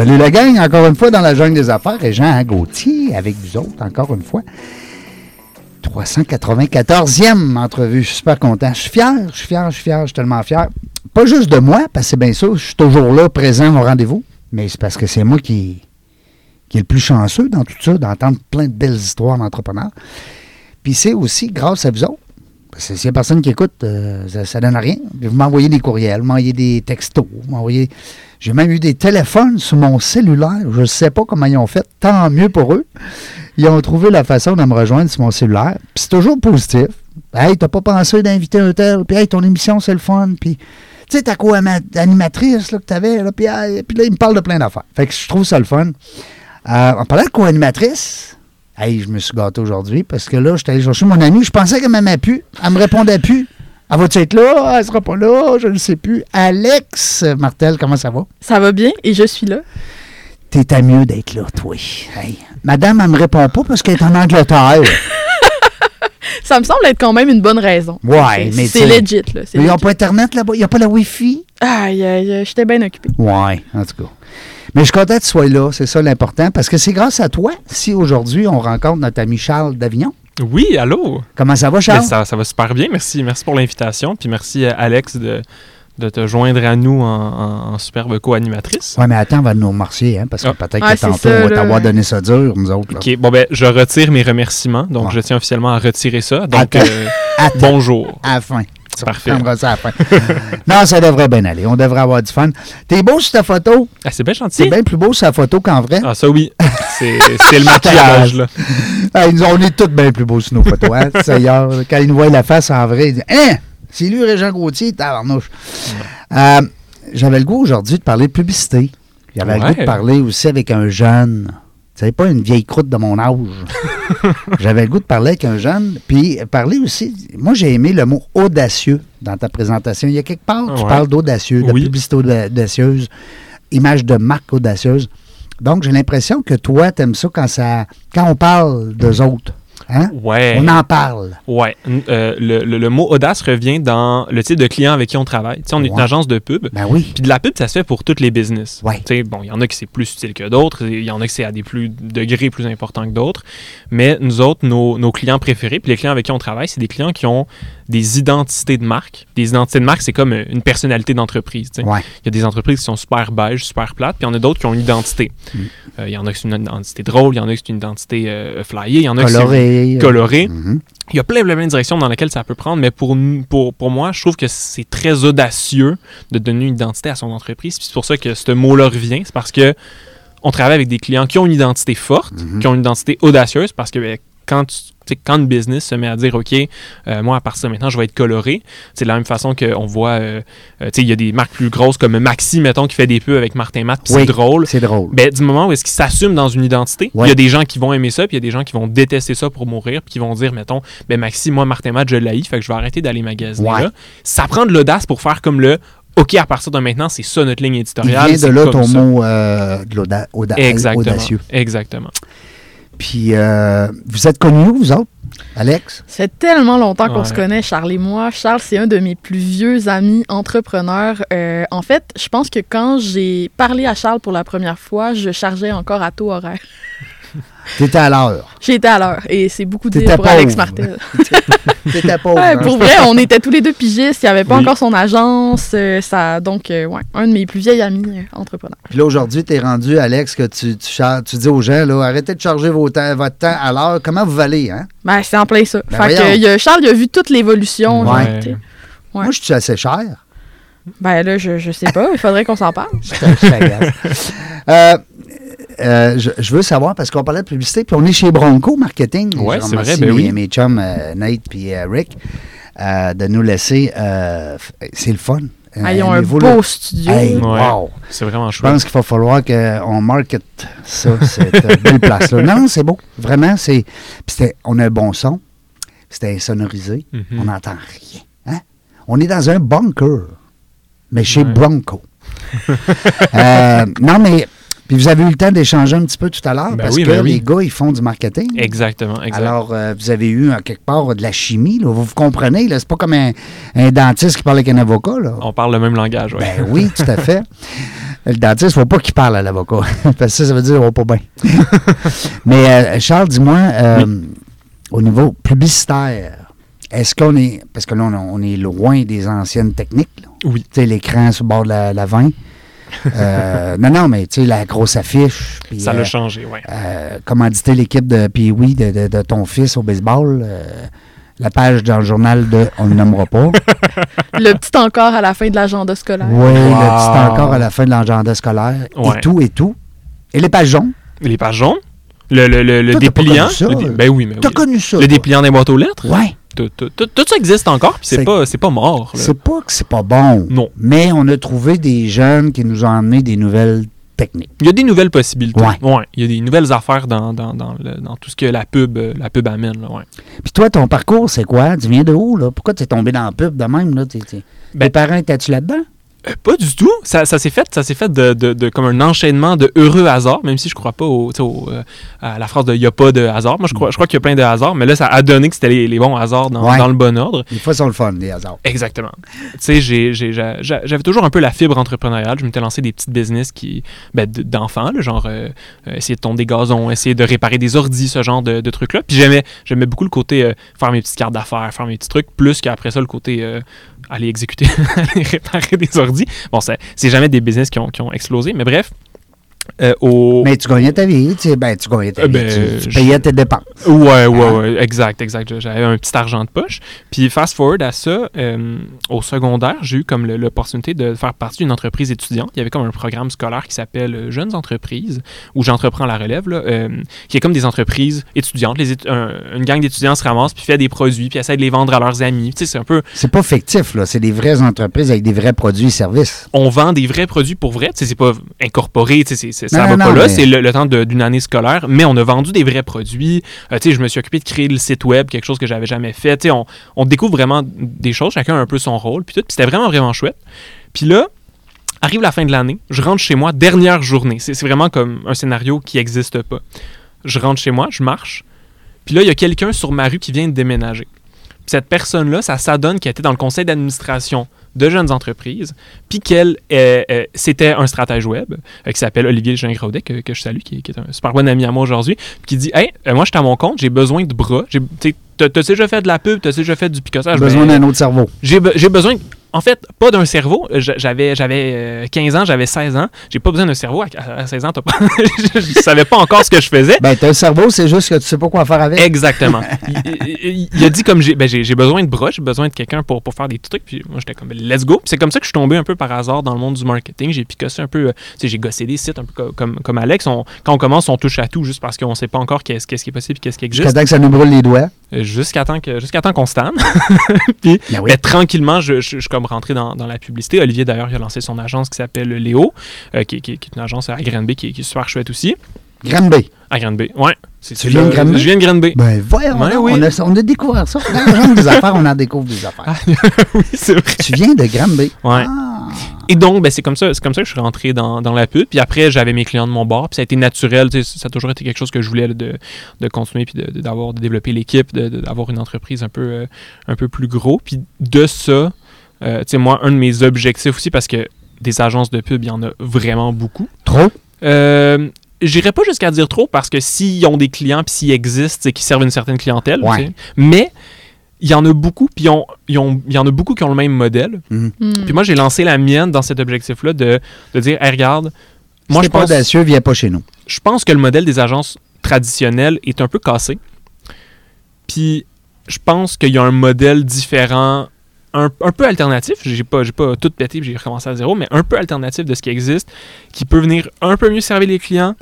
Salut la gang, encore une fois dans la jungle des affaires. Et Jean Gauthier avec vous autres, encore une fois. 394e entrevue. Je suis super content. Je suis fier, je suis fier, je suis fier, je suis tellement fier. Pas juste de moi, parce que c'est bien ça, je suis toujours là, présent au rendez-vous. Mais c'est parce que c'est moi qui, qui est le plus chanceux dans tout ça, d'entendre plein de belles histoires d'entrepreneurs. Puis c'est aussi grâce à vous autres. S'il n'y a personne qui écoute, euh, ça, ne donne rien. Vous m'envoyez des courriels, vous m'envoyez des textos, vous m'envoyez. J'ai même eu des téléphones sur mon cellulaire. Je ne sais pas comment ils ont fait. Tant mieux pour eux. Ils ont trouvé la façon de me rejoindre sur mon cellulaire. Puis c'est toujours positif. Hey, t'as pas pensé d'inviter un tel? Puis hey, ton émission, c'est le fun. Puis tu sais, ta co-animatrice que tu avais. Là, puis, puis là, ils me parlent de plein d'affaires. Fait que je trouve ça le fun. Euh, en parlant de co-animatrice, Hey, je me suis gâté aujourd'hui parce que là, j'étais allé chercher mon amie. Je pensais qu'elle m'aimait plus. Elle me répondait plus. Elle va être là? Elle sera pas là? Je ne sais plus. Alex Martel, comment ça va? Ça va bien et je suis là. T'es à mieux d'être là, toi. Hey. Madame, elle me répond pas parce qu'elle est en Angleterre. ça me semble être quand même une bonne raison. Ouais, mais c'est legit. Là, ils n'ont pas Internet là-bas? Il n'y a pas la Wi-Fi? Aïe, aïe, j'étais bien occupé. Ouais, en tout cas. Mais je suis content que tu sois là, c'est ça l'important, parce que c'est grâce à toi si aujourd'hui on rencontre notre ami Charles Davignon. Oui, allô? Comment ça va, Charles? Ben, ça, va super bien, merci. Merci pour l'invitation, puis merci à Alex de, de te joindre à nous en, superbe co-animatrice. Oui, mais attends, on va nous remercier, hein, parce que ah. peut-être que tantôt, on va t'avoir donné ça dur, nous autres. OK, bon, ben, je retire mes remerciements, donc je tiens officiellement à retirer ça. Donc, euh, bonjour. À la fin. Parfait. Ça non, ça devrait bien aller. On devrait avoir du fun. T'es beau sur ta photo. Ah, c'est bien gentil. C'est bien plus beau sur la photo qu'en vrai. Ah, ça oui. C'est le maquillage, là. Ah, on est tous bien plus beaux sur nos photos. Hein? quand ils nous voient la face en vrai, ils disent Hein, c'est lui, Régent Gauthier, tabarnouche. Euh, J'avais le goût aujourd'hui de parler de publicité. J'avais le goût de parler aussi avec un jeune. C'est pas une vieille croûte de mon âge. J'avais le goût de parler avec un jeune, puis parler aussi. Moi, j'ai aimé le mot audacieux dans ta présentation. Il y a quelque part, tu parles d'audacieux, de publicité audacieuse, image de marque audacieuse. Donc, j'ai l'impression que toi, tu aimes ça quand, ça quand on parle d'eux autres. Hein? Ouais. On en parle. Ouais. Euh, le, mot audace revient dans le type de client avec qui on travaille. on est une agence de pub. Ben oui. Puis de la pub, ça se fait pour toutes les business. Ouais. Bon, il y en a qui c'est plus utile que d'autres. Il y en a qui c'est à des plus degrés plus importants que d'autres. Mais nous autres, nos, nos clients préférés, puis les clients avec qui on travaille, c'est des clients qui ont des identités de marque. Des identités de marque, c'est comme une personnalité d'entreprise. Il y a des entreprises qui sont super beige, super plates, puis il y en a d'autres qui ont une identité. Mm. Euh, il y en a qui ont une identité drôle, il y en a qui ont une identité euh, flyée, il y en a qui sont colorée. Mm-hmm. Il y a plein, plein, plein de directions dans lesquelles ça peut prendre, mais pour, pour, pour moi, je trouve que c'est très audacieux de donner une identité à son entreprise. c'est pour ça que ce mot-là revient. C'est parce que on travaille avec des clients qui ont une identité forte, mm-hmm. qui ont une identité audacieuse, parce que ben, quand tu quand une business se met à dire, OK, euh, moi, à partir de maintenant, je vais être coloré, c'est de la même façon qu'on voit, euh, euh, il y a des marques plus grosses comme Maxi, mettons, qui fait des pubs avec Martin Matt, puis c'est drôle. C'est drôle. Ben, du moment où est-ce qu'il s'assume dans une identité, il y a des gens qui vont aimer ça, puis il y a des gens qui vont détester ça pour mourir, puis qui vont dire, mettons, ben, Maxi, moi, Martin Matt, je l'haïs, fait que je vais arrêter d'aller magasiner là. Ça prend de l'audace pour faire comme le OK, à partir de maintenant, c'est ça notre ligne éditoriale. Il vient de là ton mot de Exactement. audacieux. Exactement. Puis, euh, vous êtes connus, vous autres? Alex? C'est tellement longtemps qu'on se connaît, Charles et moi. Charles, c'est un de mes plus vieux amis entrepreneurs. Euh, en fait, je pense que quand j'ai parlé à Charles pour la première fois, je chargeais encore à taux horaire. T'étais à l'heure. J'étais à l'heure. Et c'est beaucoup de pour Alex Martel. T'étais pauvre. Ouais, pour vrai, on était tous les deux pigistes. Il n'y avait pas encore son agence. Euh, ça, donc, euh, ouais, un de mes plus vieils amis euh, entrepreneurs. Puis là, aujourd'hui, tu es rendu, Alex, que tu, tu, dis aux gens, là, arrêtez de charger vos votre temps à l'heure. Comment vous valez, hein? Ben, c'est en plein ça. Ben fait que, Charles, il a vu toute l'évolution. Ouais. Moi, je suis assez cher. Ben là, je, je sais pas. Il faudrait qu'on s'en parle. euh, euh, je, je veux savoir, parce qu'on parlait de publicité, puis on est chez Bronco Marketing. Ouais, Je c'est vrai, remercie ben mes, oui. mes chums euh, Nate et Rick euh, de nous laisser. euh, c'est le fun. Ah, ils ont un beau le- studio. Hey, Ouais. wow! C'est vraiment Je chouette. pense qu'il va falloir qu'on market ça, cette belle place-là. Non, c'est beau. Vraiment, c'est. puis on a un bon son. C'était insonorisé. Mhm. On n'entend rien. Hein? On est dans un bunker, mais chez Ouais. Bronco. Euh, non, mais. Puis vous avez eu le temps d'échanger un petit peu tout à l'heure Ben parce oui, que ben oui. les gars, ils font du marketing. Exactement, exact. Alors, euh, vous avez eu, en quelque part, de la chimie. Là. Vous vous comprenez. C'est pas comme un, un dentiste qui parle avec un avocat. Là. On parle le même langage, ouais. Ben oui, tout à fait. Le dentiste, il ne faut pas qu'il parle à l'avocat. Parce que ça, ça veut dire qu'il va pas bien. Mais euh, Charles, dis-moi, euh, au niveau publicitaire, est-ce qu'on est. Parce que là, on, on est loin des anciennes techniques. là. Oui. Tu sais, l'écran sur le bord de la, la 20. Euh, non, non, mais tu sais, la grosse affiche. puis, Ça euh, l'a changé, ouais. euh, commanditer l'équipe de Pee-Wee de, de- de ton fils au baseball. euh, la page dans le journal de On ne le nommera pas. Le petit encore à la fin de l'agenda scolaire. Oui, le petit encore à la fin de l'agenda scolaire. Ouais. Et tout, et tout. Et les pages jaunes. Les pages jaunes, le, le, le, le Toi, t'as pas dépliant? connu ça, le dé- là? ben oui, mais T'as oui. connu ça? Le dépliant des boîtes aux lettres? Ouais. Tout, tout- tout- tout ça existe encore, puis c'est pas, pas mort. C'est pas que c'est pas bon. Non. Mais on a trouvé des jeunes qui nous ont amené des nouvelles techniques. Il y a des nouvelles possibilités. Ouais. Il y a des nouvelles affaires dans, dans, dans, le- dans tout ce que la pub, euh, la pub amène. Là, ouais. Puis toi, ton parcours, c'est quoi? Tu viens de où, là? Pourquoi tu es tombé dans la pub de même, là? T'es- t'es- Ben- Tes parents, étais-tu là-dedans? Euh, pas du tout. Ça, ça s'est fait, ça s'est fait de, de- de- comme un enchaînement de heureux hasards, même si je crois pas au, euh, à la phrase de il n'y a pas de hasard. Moi, je crois, je crois qu'il y a plein de hasards, mais là, ça a donné que c'était les, les bons hasards dans, Ouais. dans le bon ordre. Des fois, ils sont le fun, les hasards. Exactement. Tu sais, j'avais toujours un peu la fibre entrepreneuriale. Je m'étais lancé des petites business qui, ben, d'enfants, genre euh, essayer de tondre des gazons, essayer de réparer des ordis, ce genre de, de trucs-là. Puis j'aimais, j'aimais beaucoup le côté faire mes petites cartes d'affaires, faire mes petits trucs, plus qu'après ça, le côté euh, aller exécuter, aller réparer des ordis. Bon, c'est jamais des business qui ont, qui ont explosé, mais bref. Euh, au... Mais tu gagnais ta vie, tu sais, ben, tu gagnais ta Euh, vie. ben, tu, tu je- payais tes dépenses. Ouais, ouais, Hein? ouais, exact, exact. J'avais un petit argent de poche. Puis fast forward à ça, euh, au secondaire, j'ai eu comme l'opportunité de faire partie d'une entreprise étudiante. Il y avait comme un programme scolaire qui s'appelle Jeunes entreprises, où j'entreprends la relève, là, euh, qui est comme des entreprises étudiantes. Les étu- un- une gang d'étudiants se ramasse, puis fait des produits, puis essaie de les vendre à leurs amis. Tu sais, c'est un peu, C'est pas fictif, là. C'est des vraies entreprises avec des vrais produits et services. on vend des vrais produits pour vrai. Tu sais, c'est pas incorporé, tu sais, c'est- c'est- ça Non, va non, pas non, là. mais- C'est le, le temps d'une année scolaire, mais on a vendu des vrais produits. Euh, je me suis occupé de créer le site web, quelque chose que j'avais jamais fait. On, on découvre vraiment des choses, chacun a un peu son rôle, puis tout. Puis c'était vraiment, vraiment chouette. Puis là, arrive la fin de l'année, je rentre chez moi, dernière journée. C'est c'est vraiment comme un scénario qui n'existe pas. Je rentre chez moi, je marche, puis là, il y a quelqu'un sur ma rue qui vient de déménager. Puis cette personne-là, ça s'adonne qu'elle était dans le conseil d'administration de jeunes entreprises, puis qu'elle, euh, euh, c'était un stratège web euh, qui s'appelle Olivier Gingaudet, que, que je salue, qui, qui est un super bon ami à moi aujourd'hui, puis qui dit Hey, moi, je suis à mon compte, j'ai besoin de bras. J'ai- T'as déjà fait de la pub, t'as déjà fait du picotage. besoin ben, d'un autre cerveau. j'ai be- j'ai besoin, en fait, pas d'un cerveau. J- J'avais j'avais euh, 15 ans, j'avais 16 ans. J'ai pas besoin d'un cerveau. À, à 16 ans, t'as pas... je, savais pas encore ce que je faisais. Ben, t'as un cerveau, c'est juste que tu sais pas quoi faire avec. Exactement. il, il- il a dit comme j'ai ben, j'ai j'ai besoin de bras, j'ai besoin de quelqu'un pour, pour faire des trucs. Puis moi, j'étais comme let's go. Puis c'est comme ça que je suis tombé un peu par hasard dans le monde du marketing. J'ai picossé un peu, euh, tu sais, j'ai gossé des sites un peu co- comme, comme Alex. On- quand on commence, on touche à tout juste parce qu'on sait pas encore qu'est-ce qu'est-ce qui est possible et qu'est-ce qui Jusqu'à existe. temps que ça nous brûle les doigts. Jusqu'à temps que jusqu'à temps qu'on se tanne. Puis Ben oui. ben, tranquillement, je, je- je suis comme rentré dans, dans la publicité. Olivier, d'ailleurs, il a lancé son agence qui s'appelle Léo, euh, qui, qui- qui est une agence à Granby qui, est- qui est super chouette aussi. Granby. À Granby, ouais. C'est- Tu viens de Granby? Je viens de Granby. Ben, voyons. Ben oui. on, a, on a découvert ça. Genre des affaires, on en découvre des affaires. oui, c'est vrai. Tu viens de Granby. Ouais. Ah. Et donc, ben, c'est comme ça, c'est comme ça que je suis rentré dans, dans la pub. Puis après, j'avais mes clients de mon bord. Puis ça a été naturel. Ça a toujours été quelque chose que je voulais là, de, de continuer puis de, de- d'avoir de développer l'équipe, d'avoir une entreprise un peu, euh, un peu plus gros. Puis de ça, euh, tu sais, moi, un de mes objectifs aussi, parce que des agences de pub, il y en a vraiment beaucoup. Trop? Euh, J'irai pas jusqu'à dire trop parce que s'ils ont des clients puis s'ils existent, c'est qu'ils servent une certaine clientèle. Ouais. Mais il y en a beaucoup, puis ils ont- ils ont- il y en a beaucoup qui ont le même modèle. Hmm. Puis moi, j'ai lancé la mienne dans cet objectif-là de, de dire, hey, regarde, moi, je je pas pense, audacieux, viens pas chez nous. je pense que le modèle des agences traditionnelles est un peu cassé. Puis je pense qu'il y a un modèle différent, un, un peu alternatif. J'ai pas, j'ai pas tout pété, puis j'ai recommencé à zéro, mais un peu alternatif de ce qui existe, qui peut venir un peu mieux servir les clients,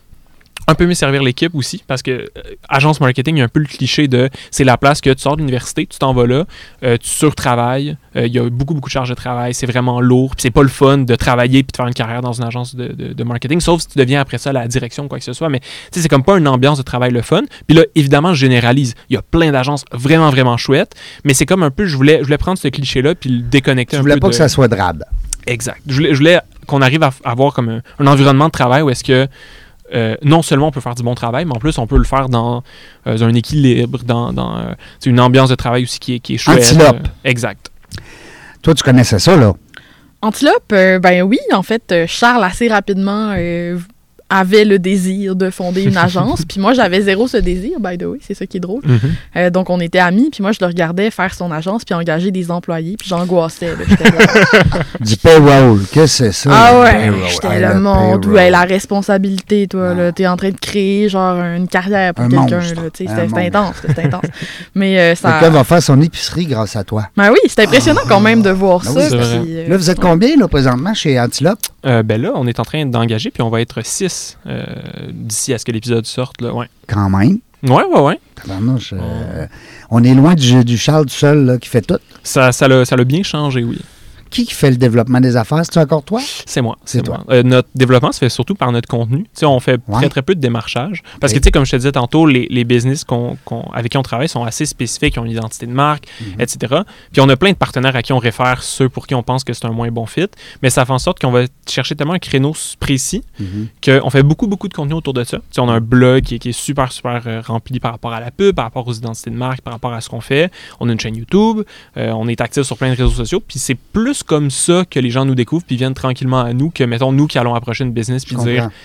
un peu mieux servir l'équipe aussi, parce que euh, agence marketing, il y a un peu le cliché de c'est la place que tu sors de l'université, tu t'en vas là, euh, tu surtravailles, euh, il y a beaucoup, beaucoup de charges de travail, c'est vraiment lourd, puis c'est pas le fun de travailler puis de faire une carrière dans une agence de, de- de marketing, sauf si tu deviens après ça la direction ou quoi que ce soit, mais tu sais, c'est comme pas une ambiance de travail le fun. Puis là, évidemment, je généralise, il y a plein d'agences vraiment, vraiment chouettes, mais c'est comme un peu, je voulais, je voulais prendre ce cliché-là puis le déconnecter Tu un voulais peu pas de- que ça soit drabe. Exact. Je voulais, je voulais qu'on arrive à avoir comme un, un environnement de travail où est-ce que euh, non seulement on peut faire du bon travail, mais en plus on peut le faire dans euh, un équilibre, dans, dans euh, c'est une ambiance de travail aussi qui est, qui est chouette. Antilope. Euh, exact. Toi, tu connaissais ça, là? Antilope, euh, ben oui, en fait, euh, Charles assez rapidement euh, avait le désir de fonder une agence, puis moi j'avais zéro ce désir, by the way, c'est ça qui est drôle. Euh, donc on était amis, puis moi je le regardais faire son agence puis engager des employés, puis j'angoissais. Du payroll. Qu'est-ce que c'est ça? ah ouais, j'étais Ah, le monde hey, la responsabilité, toi, Ah. là, t'es en train de créer genre une carrière pour Un quelqu'un, c'était intense, c'était intense. Mais euh, ça, Quelqu'un va faire son épicerie grâce à toi. ben oui, c'était impressionnant quand même de voir Ben ça. c'est puis, euh, Là, vous êtes combien, là, présentement, chez Antilope? Euh, ben là, on est en train d'engager, puis on va être 6 d'ici à ce que l'épisode sorte. Là. Ouais. Quand même. ouais, ouais, ouais. Tabarnouche, euh, on est loin du, du Charles tout seul, là, qui fait tout. Ça, ça, l'a, ça l'a bien changé, oui. Qui fait le développement des affaires? C'est encore toi? C'est moi. C'est toi. moi. Euh, notre développement se fait surtout par notre contenu. On fait Ouais. très, très peu de démarchage. Parce Ok. que, tu sais, comme je te disais tantôt, les, les business qu'on- qu'on- avec qui on travaille sont assez spécifiques, ils ont une identité de marque, Mhm. etc. Puis on a plein de partenaires à qui on réfère ceux pour qui on pense que c'est un moins bon fit. Mais ça fait en sorte qu'on va chercher tellement un créneau précis Mhm. qu'on fait beaucoup, beaucoup de contenu autour de ça. On a un blog qui est, qui est super, super euh, rempli par rapport à la pub, par rapport aux identités de marque, par rapport à ce qu'on fait. On a une chaîne YouTube, euh, on est actif sur plein de réseaux sociaux. Puis c'est plus comme ça que les gens nous découvrent puis viennent tranquillement à nous que, mettons, nous qui allons approcher une business puis dire comprends.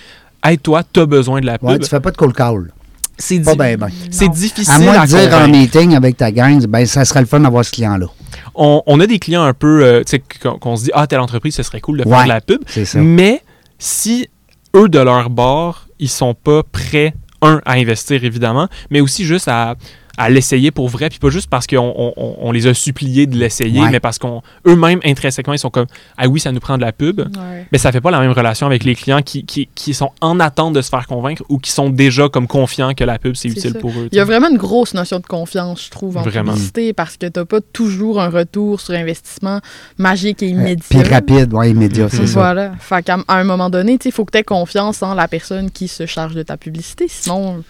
Hey, toi, t'as besoin de la pub. Ouais, tu fais pas de cold call. c'est Pas di- c'est Non. difficile À moins à de dire en convaincre. meeting avec ta gang, ben, ça serait le fun d'avoir ce client-là. on, on a des clients un peu, euh, tu sais, qu'on qu'on se dit, ah, telle entreprise, ce serait cool de faire de la pub. C'est ça. Mais si eux, de leur bord, ils sont pas prêts, un, à investir évidemment, mais aussi juste à, à l'essayer pour vrai, puis pas juste parce qu'on on, on- on les a suppliés de l'essayer, Ouais. mais parce qu'on eux-mêmes, intrinsèquement, ils sont comme Ah oui, ça nous prend de la pub. ouais. Mais ça fait pas la même relation avec les clients qui, qui, qui sont en attente de se faire convaincre ou qui sont déjà comme confiants que la pub, c'est utile ça. pour eux. Il y a vraiment une grosse notion de confiance, je trouve, en Vraiment. publicité, parce que t'as pas toujours un retour sur investissement magique et immédiat. Puis rapide, ouais, immédiat, c'est ça. Voilà. Fait qu'à un moment donné, il faut que tu aies confiance en la personne qui se charge de ta publicité. Sinon,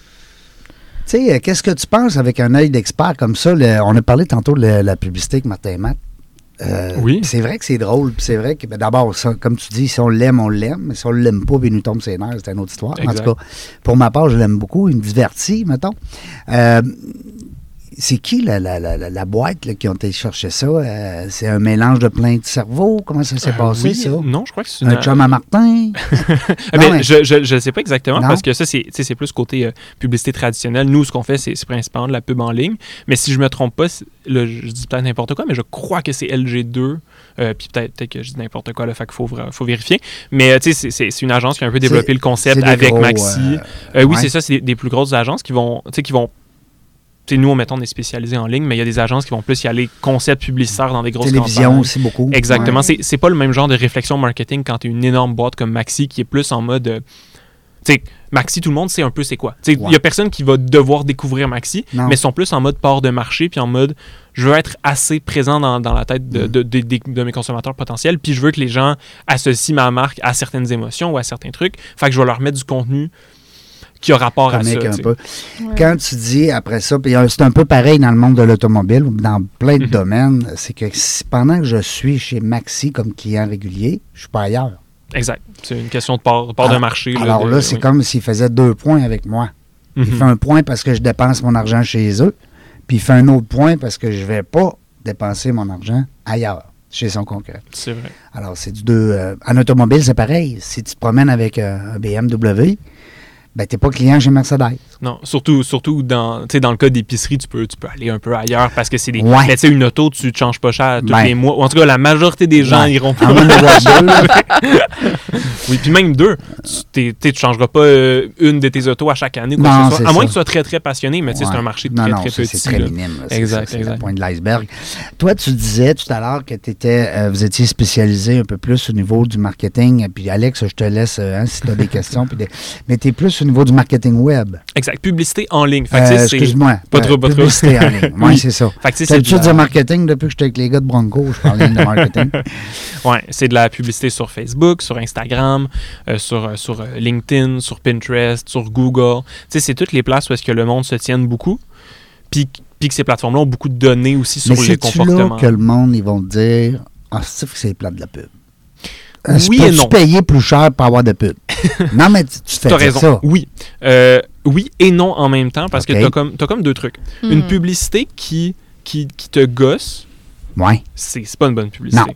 Tu sais, euh, qu'est-ce que tu penses avec un œil d'expert comme ça? le- on a parlé tantôt de la, la publicité avec Martin Matt. Euh, Oui. C'est vrai que c'est drôle. puis C'est vrai que, ben, d'abord, ça, comme tu dis, si on l'aime, on l'aime. Mais si on l'aime pas, puis il nous tombe ses nerfs, c'est une autre histoire. Exact. En tout cas, pour ma part, je l'aime beaucoup. Il me divertit, mettons. Euh, c'est qui la, la, la, la- boîte là, qui ont été chercher ça? Euh, c'est un mélange de plein de cerveaux? Comment ça s'est Euh, passé, oui, ça? Non, je crois que c'est une. Un chum à Martin? Non, ben, mais- je, je sais pas exactement Non? parce que ça, c'est plus côté euh, publicité traditionnelle. Nous, ce qu'on fait, c'est principalement de la pub en ligne. Mais si je me trompe pas, là, je dis peut-être n'importe quoi, mais je crois que c'est LG2. euh, puis peut-être peut-être que je dis n'importe quoi, là, fait qu'il faut, vérifier. Mais tu sais, c'est- une agence qui a un peu développé le concept avec gros, Maxi. oui, ouais. c'est ça, c'est des, des plus grosses agences qui vont. Qui vont. Tu sais, nous, on, mettons, on est spécialisé en ligne, mais il y a des agences qui vont plus y aller concept publicitaire dans des grosses Télévision campagnes. aussi beaucoup. Exactement. Ouais. C'est- pas le même genre de réflexion marketing quand tu une énorme boîte comme Maxi qui est plus en mode. euh, tu sais, Maxi, tout le monde sait un peu c'est quoi. Il Ouais. y a personne qui va devoir découvrir Maxi, Non. mais ils sont plus en mode part de marché, puis en mode je veux être assez présent dans, dans la tête de- de- de mes consommateurs potentiels, puis je veux que les gens associent ma marque à certaines émotions ou à certains trucs. Fait que je vais leur mettre du contenu qui a rapport à ça. un peu. Ouais. Quand tu dis après ça, euh, c'est un peu pareil dans le monde de l'automobile, dans plein de Mhm. domaines, c'est que si- pendant que je suis chez Maxi comme client régulier, je suis pas ailleurs. Exact. C'est une question de part, part Alors- de marché. Alors là, c'est oui. comme s'il faisait deux points avec moi. Il Mhm. fait un point parce que je dépense mon argent chez eux, puis il fait un autre point parce que je vais pas dépenser mon argent ailleurs, chez son concurrent. C'est vrai. Alors, c'est du deux. euh, en automobile, c'est pareil. Si tu te promènes avec euh, un BMW, ben, tu n'es pas client chez Mercedes. Non, surtout, surtout dans, tu sais, dans le cas d'épicerie, tu peux, tu peux aller un peu ailleurs parce que c'est des. Ouais. Mais tu sais, une auto, tu ne changes pas cher tous Ben. les mois. Ou en tout cas, la majorité des gens Ouais. iront deux, Oui, puis même deux. Tu ne changeras pas euh, une de tes autos à chaque année. quoi Non, que ce soit. À moins que tu sois très, très passionné, mais c'est un marché non, très, non, très ça, petit. C'est très là. minime. là. Exact, c'est le point de l'iceberg. Toi, tu disais tout à l'heure que t'étais, euh, vous étiez spécialisé un peu plus au niveau du marketing. Puis Alex, je te laisse euh, hein, si tu as des questions. puis des- Mais tu es plus au niveau du marketing web. Exact. Publicité en ligne. Euh, c'est- Excuse-moi. Pas trop, pas trop. Publicité en ligne. Oui, Oui. c'est ça. C'est l'habitude de marketing depuis que j'étais avec les gars de Bronco, je parlais de marketing. Ouais, c'est de la publicité sur Facebook, sur Instagram, euh, sur, euh, sur euh, LinkedIn, sur Pinterest, sur Google. Tu sais, c'est toutes les places où est-ce que le monde se tienne beaucoup. Puis, puis que ces plateformes-là ont beaucoup de données aussi sur Mais les c'est-tu là comportements. que le monde, ils vont dire Ah, c'est que c'est plat de la pub. Euh, Oui peux-tu et non. payer plus cher pour avoir de pub? non, mais tu, tu fais dire raison. ça. Oui. Euh, oui et non en même temps parce que t'as comme, t'as comme deux trucs. Une Hmm. publicité qui, qui, qui te gosse, Ouais. c'est c'est pas une bonne publicité. Non.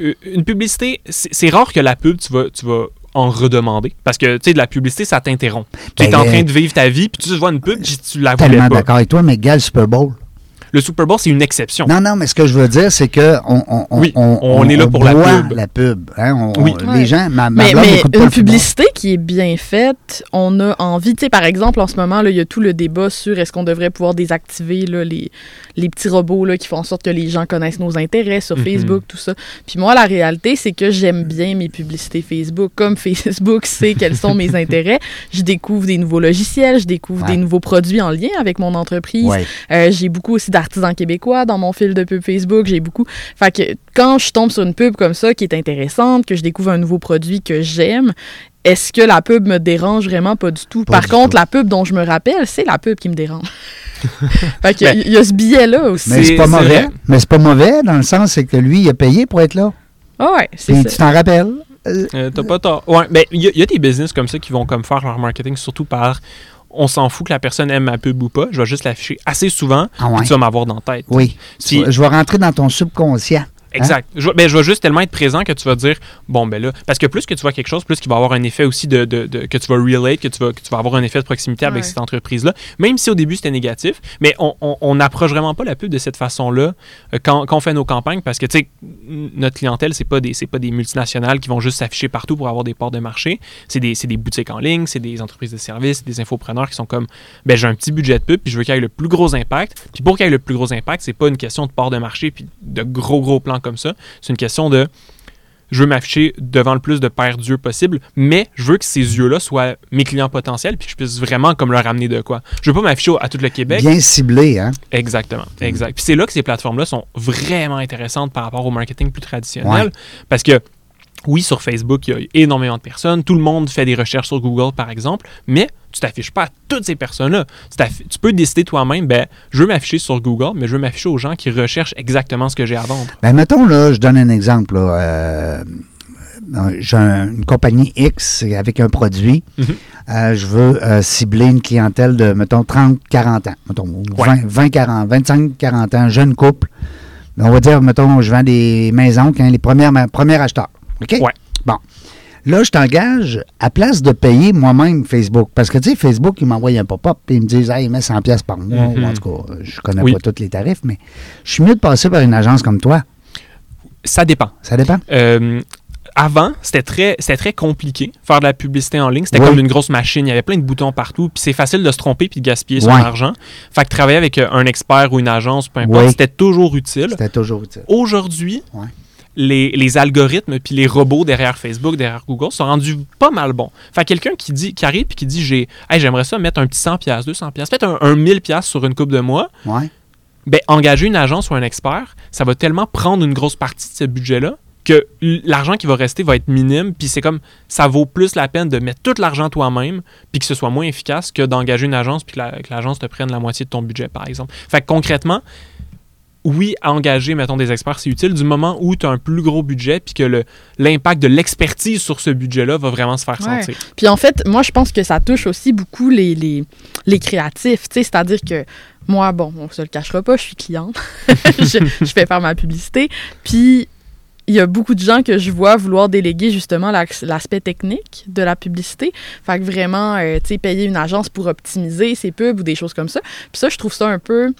Euh, une publicité, c'est c'est rare que la pub, tu vas, tu vas en redemander. Parce que, tu sais, de la publicité, ça t'interrompt. Tu es Ben, en train de vivre ta vie, puis tu vois une pub, puis tu la voulais Tellement pas. d'accord avec toi, mais gars, le Super Bowl. Le Super Bowl, c'est une exception. Non, non, mais ce que je veux dire, c'est que on, on, on, Oui, on est là pour la pub. la pub. hein, on- Oui. Ouais. Les gens, ma, ma Mais, pas une publicité qui est bien faite, on a envie, tu sais, par exemple, en ce moment, là, il y a tout le débat sur est-ce qu'on devrait pouvoir désactiver là, les, les petits robots là, qui font en sorte que les gens connaissent nos intérêts sur Mhm. Facebook, tout ça. Puis moi, la réalité, c'est que j'aime bien mes publicités Facebook. Comme Facebook sait quels sont mes intérêts, je découvre des nouveaux logiciels, je découvre Ouais. des nouveaux produits en lien avec mon entreprise. Ouais. Euh, j'ai beaucoup aussi d'artisans québécois dans mon fil de pub Facebook. J'ai beaucoup. Fait que quand je tombe sur une pub comme ça qui est intéressante, que je découvre un nouveau produit que j'aime, est-ce que la pub me dérange vraiment pas du tout? Pas Par du contre, tout. la pub dont je me rappelle, c'est la pub qui me dérange. fait que Ben, il y a ce billet-là aussi. Mais C'est- pas mauvais. vrai. Mais c'est pas mauvais dans le sens c'est que lui, il a payé pour être là. Ah ouais, c'est Et ça. tu t'en rappelles? Euh, T'as pas tort. Ouais, mais il y, y a des business comme ça qui vont comme faire leur marketing surtout par on s'en fout que la personne aime ma pub ou pas, je vais juste l'afficher assez souvent, Ah ouais. puis tu vas m'avoir dans la tête. Oui. Si- Je vais rentrer dans ton subconscient. Exact. Je, vais- ben, je vais juste tellement être présent que tu vas dire, bon, ben là, parce que plus que tu vois quelque chose, plus qu'il va avoir un effet aussi de, de- de- que tu vas relate, que tu vas, que tu vas avoir un effet de proximité avec cette entreprise-là. Même si au début c'était négatif, mais on- n'approche vraiment pas la pub de cette façon-là euh, quand, quand on fait nos campagnes parce que, tu sais, notre clientèle, c'est pas des c'est pas des multinationales qui vont juste s'afficher partout pour avoir des parts de marché. C'est des, des boutiques en ligne, c'est des entreprises de services, des infopreneurs qui sont comme, ben j'ai un petit budget de pub, puis je veux qu'il y ait le plus gros impact. Puis pour qu'il y ait le plus gros impact, c'est pas une question de part de marché puis de gros gros plans comme ça. C'est une question de je veux m'afficher devant le plus de paires d'yeux possible, mais je veux que ces yeux-là soient mes clients potentiels puis que je puisse vraiment comme leur amener de quoi. Je veux pas m'afficher à tout le Québec. Bien ciblé, hein? Exactement, exact. Puis c'est là que ces plateformes-là sont vraiment intéressantes par rapport au marketing plus traditionnel. Ouais. Parce que, oui, sur Facebook, il y a énormément de personnes. Tout le monde fait des recherches sur Google, par exemple, mais tu t'affiches pas à toutes ces personnes-là. Tu, peux décider toi-même, ben, je veux m'afficher sur Google, mais je veux m'afficher aux gens qui recherchent exactement ce que j'ai à vendre. Ben, mettons, là, je donne un exemple. euh, J'ai un- une compagnie X avec un produit. Mhm. Euh, je veux euh, cibler une clientèle de, mettons, 30-40 ans. Mettons, ou Ouais. 20, 20, 40, 25-40 ans, jeune couple. On va dire, mettons, je vends des maisons, quand les premières, premiers acheteurs. OK? Ouais. Bon. Là, je t'engage à place de payer moi-même Facebook. Parce que, tu sais, Facebook, ils m'envoient un pop-up et ils me disent, hey, mets 100$ pièces par mois. Mhm. En tout cas, je connais Oui. pas tous les tarifs, mais je suis mieux de passer par une agence comme toi. Ça dépend. Ça dépend? Euh, avant, c'était très, c'était très compliqué faire de la publicité en ligne. C'était Oui. comme une grosse machine. Il y avait plein de boutons partout. Puis c'est facile de se tromper puis de gaspiller son argent. Fait que travailler avec un expert ou une agence, peu importe, c'était toujours utile. C'était toujours utile. Aujourd'hui. Les, les algorithmes puis les robots derrière Facebook, derrière Google sont rendus pas mal bons. Fait que quelqu'un qui dit qui arrive puis qui dit j'ai hey, j'aimerais ça mettre un petit 100 pièces, 200 pièces, peut-être un, un 1000 pièces sur une coupe de mois, Ouais. ben engager une agence ou un expert, ça va tellement prendre une grosse partie de ce budget-là que l'argent qui va rester va être minime, puis c'est comme ça vaut plus la peine de mettre tout l'argent toi-même, puis que ce soit moins efficace que d'engager une agence puis que la- que l'agence te prenne la moitié de ton budget, par exemple. Fait que concrètement, oui, engager, mettons, des experts, c'est utile du moment où tu as un plus gros budget, puis que le- l'impact de l'expertise sur ce budget-là va vraiment se faire Ouais. sentir. Puis en fait, moi, je pense que ça touche aussi beaucoup les, les, les créatifs. tu sais, C'est-à-dire que moi, bon, on se le cachera pas, je suis cliente. je, je fais faire ma publicité. Puis il y a beaucoup de gens que je vois vouloir déléguer justement l'aspect technique de la publicité. Fait que vraiment, euh, tu sais, payer une agence pour optimiser ses pubs ou des choses comme ça. Puis ça, je trouve ça un peu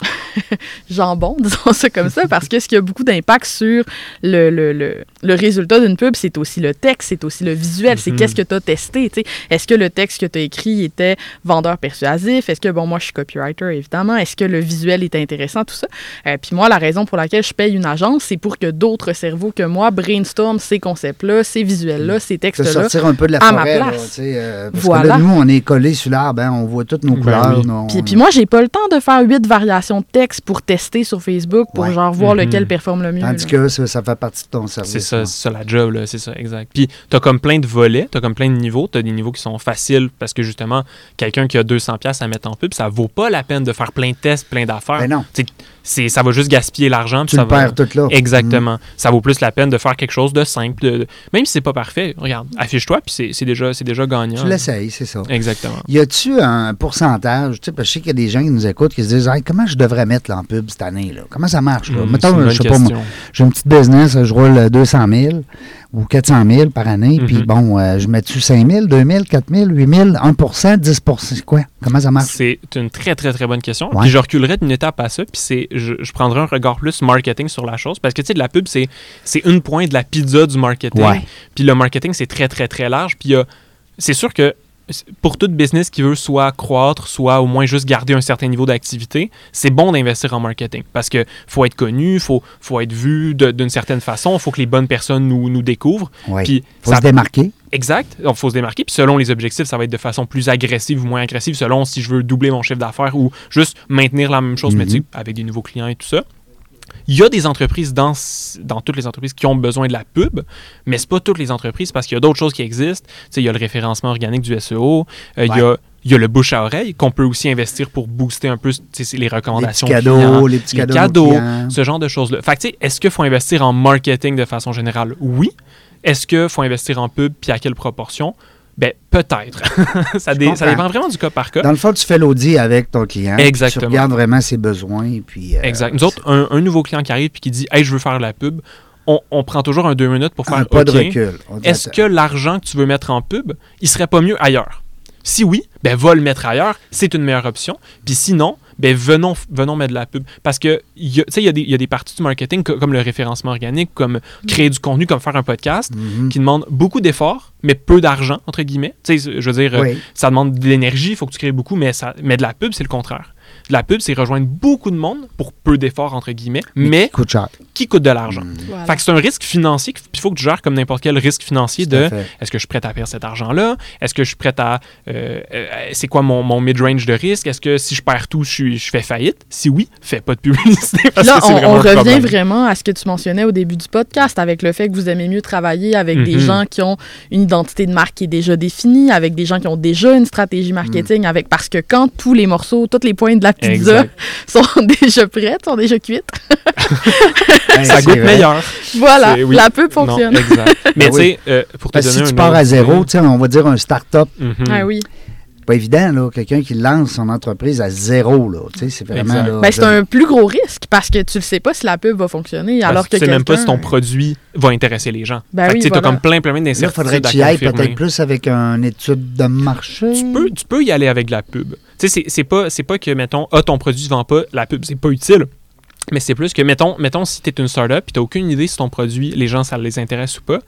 jambon, disons ça comme ça, parce que ce qui a beaucoup d'impact sur le, le, le, le résultat d'une pub, c'est aussi le texte, c'est aussi le visuel, c'est qu'est-ce que tu as testé. tu sais. Est-ce que le texte que tu as écrit était vendeur persuasif? Est-ce que, bon, moi, je suis copywriter, évidemment. Est-ce que le visuel est intéressant, tout ça? Euh, Puis moi, la raison pour laquelle je paye une agence, c'est pour que d'autres cerveaux que moi brainstorment ces concepts-là, ces visuels-là, ces Se textes-là. sortir un peu de la à ma forêt. là, place. tu sais, euh, parce Voilà. que là, nous, on est collés sur l'arbre, hein, on voit toutes nos Ben couleurs. oui. Puis, puis moi, j'ai pas le temps de faire huit variations texte pour tester sur Facebook pour Ouais. genre voir Mhm. lequel performe le mieux. Tandis là. que ça, ça fait partie de ton service. C'est ça, c'est ça la job, là, c'est ça, exact. Puis t'as comme plein de volets, t'as comme plein de niveaux, t'as des niveaux qui sont faciles parce que justement, quelqu'un qui a 200 pièces à mettre en pub, ça vaut pas la peine de faire plein de tests, plein d'affaires. Ben non, Tu c'est, ça va juste gaspiller l'argent. tu ça le va- perds tout là. Exactement. Ça vaut plus la peine de faire quelque chose de simple. de- Même si c'est pas parfait, regarde, affiche-toi, puis c'est, déjà, c'est déjà gagnant. Tu l'essayes, c'est ça. Exactement. Y a-tu un pourcentage, tu sais, parce que je sais qu'il y a des gens qui nous écoutent qui se disent Hey, comment je devrais mettre là, en pub cette année là? Comment ça marche là? Hum, Mettons, je sais pas moi, j'ai une petite business, je roule 200 000 ou 400 000 par année, puis Mhm. bon, euh, je mets-tu 5 000, 2 000, 4 000, 8 000, 1% 10 c'est quoi? Comment ça marche? C'est une très, très, très bonne question. Ouais. Puis je reculerais d'une étape à ça, puis c'est, je, je prendrais un regard plus marketing sur la chose, parce que, tu sais, de la pub, c'est, c'est une pointe de la pizza du marketing. Ouais. Puis le marketing, c'est très, très, très large. Puis il y a- c'est sûr que pour toute business qui veut soit croître, soit au moins juste garder un certain niveau d'activité, c'est bon d'investir en marketing parce que faut être connu, faut, faut être vu d'une certaine façon, il faut que les bonnes personnes nous, nous découvrent. Oui. Puis faut ça- se démarquer. Exact. Il faut se démarquer. Puis selon les objectifs, ça va être de façon plus agressive ou moins agressive, selon si je veux doubler mon chiffre d'affaires ou juste maintenir la même chose, mais Mhm. tu sais, avec des nouveaux clients et tout ça. Il y a des entreprises dans, dans toutes les entreprises qui ont besoin de la pub, mais c'est pas toutes les entreprises parce qu'il y a d'autres choses qui existent. Tu sais, il y a le référencement organique du SEO, euh, il, y a, il y a le bouche à oreille qu'on peut aussi investir pour booster un peu les Les recommandations. petits clients, cadeaux, les petits les cadeaux. cadeaux, aux clients. ce genre de choses-là. Fait que, est-ce qu'il faut investir en marketing de façon générale? Oui. Est-ce qu'il faut investir en pub, puis à quelle proportion? Ben, peut-être. ça, dé- ça dépend vraiment du cas par cas. Dans le fond, tu fais l'audit avec ton client. Exactement. Tu regardes vraiment ses besoins. Puis, euh, exact. Nous autres, un, un nouveau client qui arrive puis qui dit Hey, je veux faire de la pub, on, on prend toujours un deux minutes pour faire un pas de recul. Est-ce que l'argent que tu veux mettre en pub, il serait pas mieux ailleurs? Si oui, ben va le mettre ailleurs, c'est une meilleure option. Puis sinon, ben venons, venons mettre de la pub. Parce que tu sais, il y, a des- il y a des parties du marketing co- comme le référencement organique, comme créer du contenu, comme faire un podcast, Mhm. qui demandent beaucoup d'efforts, mais peu d'argent, entre guillemets. Tu sais, je veux dire, Oui. ça demande de l'énergie, il faut que tu crées beaucoup, mais, ça, mais de la pub, c'est le contraire. De la pub, c'est rejoindre beaucoup de monde pour peu d'efforts, entre guillemets, mais Coûte cher. qui coûte de l'argent. Mhm. Voilà. Fait que c'est un risque financier, puis il faut que tu gères comme n'importe quel risque financier Tout de est-ce que je suis prêt à perdre cet argent-là? Est-ce que je suis prêt à. euh, euh, c'est quoi mon, mon mid-range de risque? Est-ce que si je perds tout, je, suis- je fais faillite? Si oui, fais pas de publicité parce là, que on, vraiment on un revient problème. vraiment à ce que tu mentionnais au début du podcast, avec le fait que vous aimez mieux travailler avec des Mhm. gens qui ont une identité de marque qui est déjà définie, avec des gens qui ont déjà une stratégie marketing, avec parce que quand tous les morceaux, toutes les pointes de la pizza Exact. sont déjà prêtes, sont déjà cuites, Ça goûte vrai. meilleur. voilà, oui. la pub Non, fonctionne. exact. Mais Ben tu sais, euh, pour te donner si un tu pars à zéro, d'idée- tu sais, on va dire un start-up, Mhm. Ah oui. pas évident, là. Quelqu'un qui lance son entreprise à zéro, là. Tu sais, c'est vraiment. Là, Ben, c'est un plus gros risque parce que tu le sais pas si la pub va fonctionner alors que que tu sais même pas si ton produit va intéresser les gens. Ben fait que oui, tu voilà. comme plein, plein, plein Là, il d'incertitudes faudrait que à tu y ailles peut-être plus avec une étude de marché. tu peux, tu peux y aller avec de la pub. Tu sais, c'est- pas, pas que, mettons, ah, ton produit ne vend pas, la pub, c'est pas utile. Mais c'est plus que, mettons, mettons si tu es une startup et tu aucune idée si ton produit, les gens, ça les intéresse ou pas,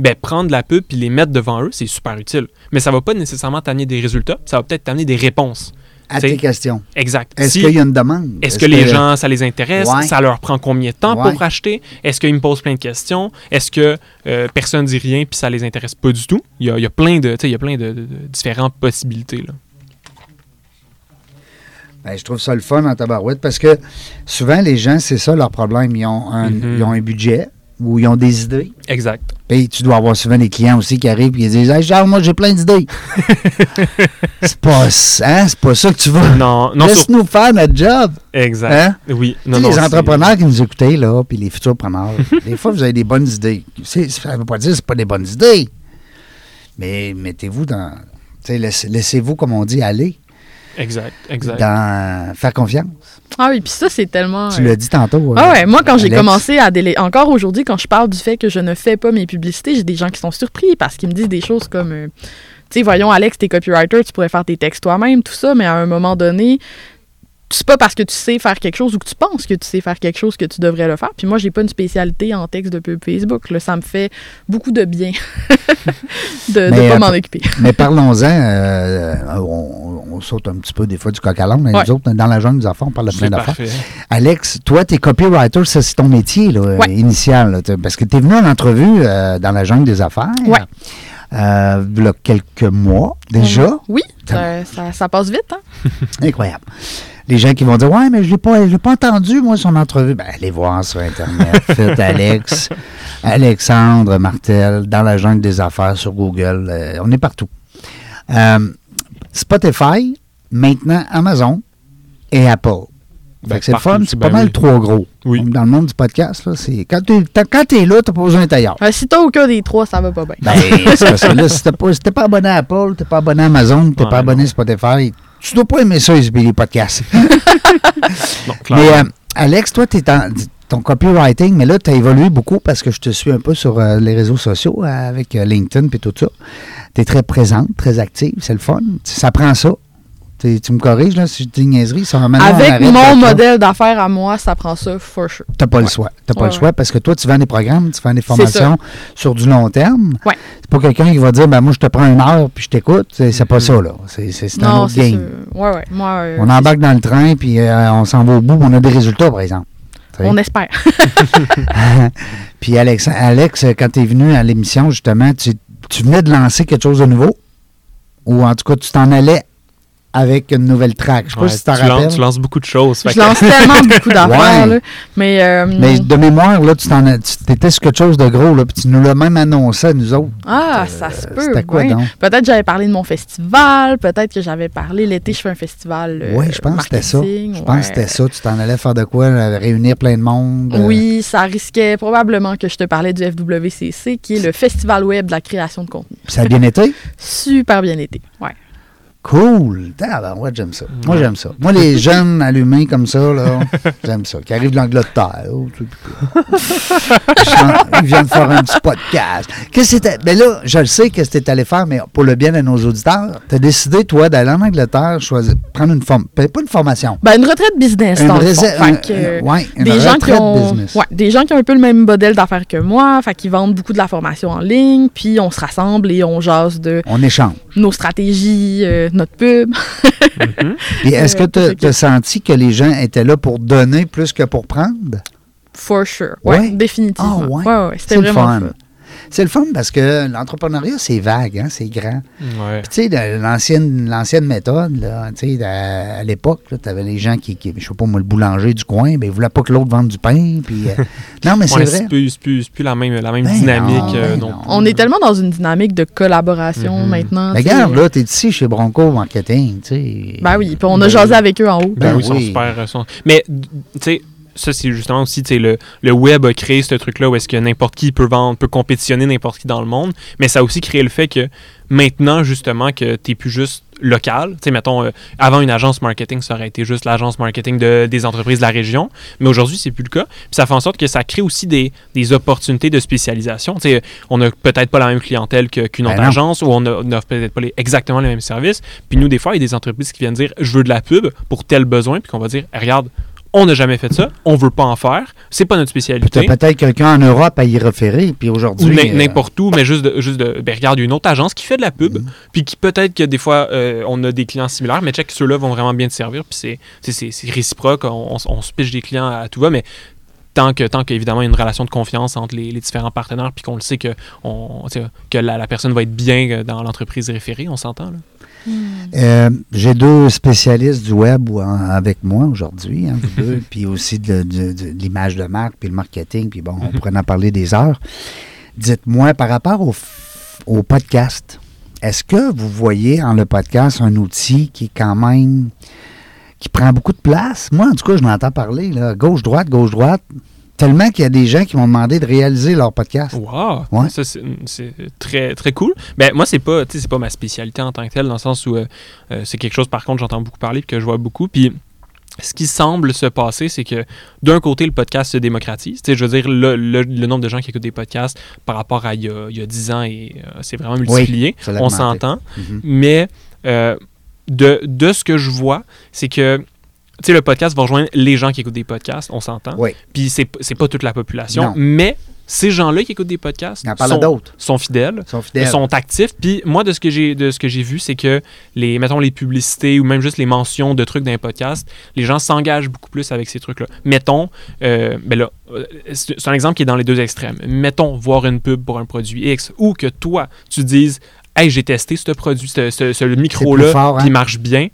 ben prendre la pub puis les mettre devant eux, c'est super utile. Mais ça va pas nécessairement t'amener des résultats, ça va peut-être t'amener des réponses. À tes questions. Exact. Est-ce Si- qu'il y a une demande? est-ce que les gens, ça les intéresse? Ouais. Ça leur prend combien de temps Ouais. pour acheter? Est-ce qu'ils me posent plein de questions? Est-ce que euh, personne dit rien puis ça les intéresse pas du tout? Il y a, il y a plein de, il y a plein de, de- de différentes possibilités. Là. Ben, je trouve ça le fun en tabarouette parce que souvent, les gens, c'est ça leur problème. Ils ont un, Mhm. ils ont un budget ou ils ont des idées. Exact. Puis tu dois avoir souvent des clients aussi qui arrivent et ils disent Hey, Charles, moi, j'ai plein d'idées. c'est pas, hein, c'est pas ça que tu veux. Non, non, sur- Laisse-nous faire notre job. exact. Hein? Oui. Non, non, les entrepreneurs qui nous écoutaient, là, puis les futurs preneurs, des fois, vous avez des bonnes idées. Ça ne veut pas dire que ce pas des bonnes idées. Mais mettez-vous dans. tu sais, laisse- Laissez-vous, comme on dit, aller. Exact, exact. Dans, faire confiance. Ah oui, puis ça, c'est tellement. Tu euh, l'as dit tantôt. Ah euh, ouais, moi, quand j'ai commencé à déléguer, encore aujourd'hui, quand je parle du fait que je ne fais pas mes publicités, j'ai des gens qui sont surpris parce qu'ils me disent des choses comme, euh, tu sais, voyons, Alex, t'es copywriter, tu pourrais faire tes textes toi-même, tout ça, mais à un moment donné, c'est pas parce que tu sais faire quelque chose ou que tu penses que tu sais faire quelque chose que tu devrais le faire. Puis moi, j'ai pas une spécialité en texte de pub Facebook. Là. Ça me fait beaucoup de bien de ne pas euh, m'en occuper. Mais parlons-en, euh, on, on saute un petit peu des fois du coq à l'âne, mais Ouais. nous autres, dans la jungle des affaires, on parle de plein d'affaires. Alex, toi, t'es copywriter, ça c'est ton métier là, Ouais. initial, là, parce que tu es venu en entrevue euh, dans la jungle des affaires. Ouais. Euh, il y a quelques mois déjà. Oui, ça, ça- ça passe vite. Hein? Incroyable. Les gens qui vont dire Ouais, mais je l'ai pas, je l'ai pas entendu, moi, son entrevue. Ben, allez voir sur Internet. Faites Alex, Alexandre Martel, dans la jungle des affaires sur Google. Euh, on est partout. Euh, Spotify, maintenant Amazon et Apple. Fait Ben, que c'est le fun, c'est ben pas mal oui. trop gros. Oui. Dans le monde du podcast, là, c'est quand tu es, là, tu pas besoin d'être ailleurs. Euh, si t'as aucun des trois, ça va pas bien. Ben, parce que là, si t'es pas, si t'es pas abonné à Apple, t'es pas abonné à Amazon, t'es Ouais, pas abonné à Spotify, tu dois pas aimer ça, les podcasts. Non, clairement. Mais euh, Alex, toi, t'es en ton copywriting, mais là, tu as évolué beaucoup parce que je te suis un peu sur euh, les réseaux sociaux euh, avec euh, LinkedIn et tout ça. Tu es très présente, très active, c'est le fun. Ça prend ça. Tu me corriges là, si je dis une niaiserie. Ça va maintenant, on Avec mon modèle d'affaires à moi, ça prend ça for sure. T'as pas le choix. T'as pas Ouais, le choix parce que toi, tu vends des programmes, tu vends des formations sur du long terme. Ouais. C'est pas quelqu'un qui va dire, ben moi, je te prends une heure puis je t'écoute. C'est pas Mhm. ça, là. C'est un autre game. sûr. Ouais, ouais. Moi, euh, On embarque dans le train puis euh, on s'en va au bout, on a des résultats, par exemple. On espère. Puis Alex, Alex quand tu es venu à l'émission, justement, tu, tu venais de lancer quelque chose de nouveau? Ou en tout cas, tu t'en allais avec une nouvelle track. Je sais pas si tu t'en rappelles. tu lances beaucoup de choses. Je que- lance tellement beaucoup d'affaires, Ouais. Mais, euh, Mais de mémoire, là, tu étais sur quelque chose de gros, là, puis tu nous l'as même annoncé à nous autres. ah, Euh, ça se peut. C'était quoi donc? Peut-être que j'avais parlé de mon festival, peut-être que j'avais parlé l'été, je fais un festival. euh, oui, je pense que c'était ça. Je pense ouais. que c'était ça. Tu t'en allais faire de quoi? là, réunir plein de monde? euh, Oui, ça risquait probablement que je te parlais du FWCC, qui est le festival web de la création de contenu. puis ça a bien été? Super bien été. Ouais. Cool! ouais, j'aime ça. Moi, j'aime ça. Moi, les jeunes allumés comme ça, là, j'aime ça. Qui arrivent de l'Angleterre. oh, tu sais, Ils viennent faire un petit podcast. Qu'est-ce que c'était? Ben là, je le sais qu'est-ce que tu allé faire, mais pour le bien de nos auditeurs, tu as décidé, toi, d'aller en Angleterre, choisir, prendre une forme. Pas une formation. Ben, une retraite business, Une dans le fond. réserve- Fait un- que, euh, ouais, une des gens qui retraite ont business. ouais, des gens qui ont un peu le même modèle d'affaires que moi, fait qu'ils vendent beaucoup de la formation en ligne, puis on se rassemble et on jase de On échange. nos stratégies, euh, notre pub. Puis est-ce que Euh, tu c'est as senti que les gens étaient là pour donner plus que pour prendre? For sure. Ouais, Ouais? définitivement. Ah, ouais? ouais, ouais, c'était vraiment fun. fun. C'est le fun parce que l'entrepreneuriat, c'est vague, hein, c'est grand. Ouais. Puis, tu sais, l'ancienne, l'ancienne méthode, là, tu sais, à, à l'époque, tu avais les gens qui, qui, je sais pas moi, le boulanger du coin, ben, il voulait pas que l'autre vende du pain. Puis, euh, non, mais c'est Ouais, vrai. c'est plus, c'est plus- c'est plus la même, la même Ben dynamique. non, euh, ben non non. On est tellement dans une dynamique de collaboration Mhm. maintenant. Mais tu regarde, là, t'es ici chez Bronco Marketing, tu sais. Ben oui, puis on a Ben jasé avec eux en haut. Ben, Ben oui, ils sont oui. super. euh, sont- Mais, tu sais, ça, c'est justement aussi, tu sais, le, le web a créé ce truc-là où est-ce que n'importe qui peut vendre, peut compétitionner n'importe qui dans le monde. Mais ça a aussi créé le fait que maintenant, justement, que tu plus juste local. Tu sais, mettons, euh, avant une agence marketing, ça aurait été juste l'agence marketing de, des entreprises de la région. Mais aujourd'hui, c'est plus le cas. Puis ça fait en sorte que ça crée aussi des, des opportunités de spécialisation. Tu sais, on n'a peut-être pas la même clientèle qu'une Ben autre agence ou on n'offre peut-être pas les- exactement les mêmes services. Puis nous, des fois, il y a des entreprises qui viennent dire je veux de la pub pour tel besoin, puis qu'on va dire regarde, on n'a jamais fait ça, on veut pas en faire, c'est pas notre spécialité. peut-être quelqu'un en Europe à y référer, puis Ou aujourd'hui. n'im- euh, n'importe où, mais juste de, juste de ben, regarde, une autre agence qui fait de la pub, Mhm. puis qui peut-être que des fois euh, on a des clients similaires, mais check ceux-là vont vraiment bien te servir, puis c'est- réciproque, on, on, on se piche des clients à tout va, mais tant que tant qu'évidemment il y a une relation de confiance entre les, les différents partenaires, puis qu'on le sait que on, que la, la personne va être bien euh, dans l'entreprise référée, on s'entend là. Euh, J'ai deux spécialistes du web avec moi aujourd'hui, hein, vous deux, puis aussi de, de- de l'image de marque, puis le marketing, puis bon, on pourrait en parler des heures. Dites-moi, par rapport au, podcast, est-ce que vous voyez en le podcast un outil qui est quand même qui prend beaucoup de place? Moi, en tout cas, je m'entends parler, là, gauche-droite, gauche-droite, tellement qu'il y a des gens qui m'ont demandé de réaliser leur podcast. Wow! Ouais. Ça, c'est très, très cool. Ben, moi, c'est pas, tu sais, c'est pas ma spécialité en tant que telle, dans le sens où euh, euh, c'est quelque chose, par contre, j'entends beaucoup parler et que je vois beaucoup. Puis, ce qui semble se passer, c'est que d'un côté, le podcast se démocratise. Je veux dire, le, le- le nombre de gens qui écoutent des podcasts par rapport à il y a, il y a 10 ans, et, euh, c'est vraiment multiplié. On s'entend. Mhm. Mais euh, de, de ce que je vois, c'est que sais, le podcast va rejoindre les gens qui écoutent des podcasts, on s'entend. Oui. Puis c'est c'est pas toute la population, Non. mais ces gens-là qui écoutent des podcasts Il en parle à sont, d'autres. sont fidèles. Ils sont fidèles. sont actifs. Puis moi, de ce que j'ai de ce que j'ai vu, c'est que les, mettons, les publicités ou même juste les mentions de trucs dans les podcasts, les gens s'engagent beaucoup plus avec ces trucs-là. Mettons, euh, ben là, euh, c'est un exemple qui est dans les deux extrêmes. Mettons, voir une pub pour un produit X ou que toi, tu dises, hey, j'ai testé ce produit, ce, ce- ce micro-là, hein? il marche bien.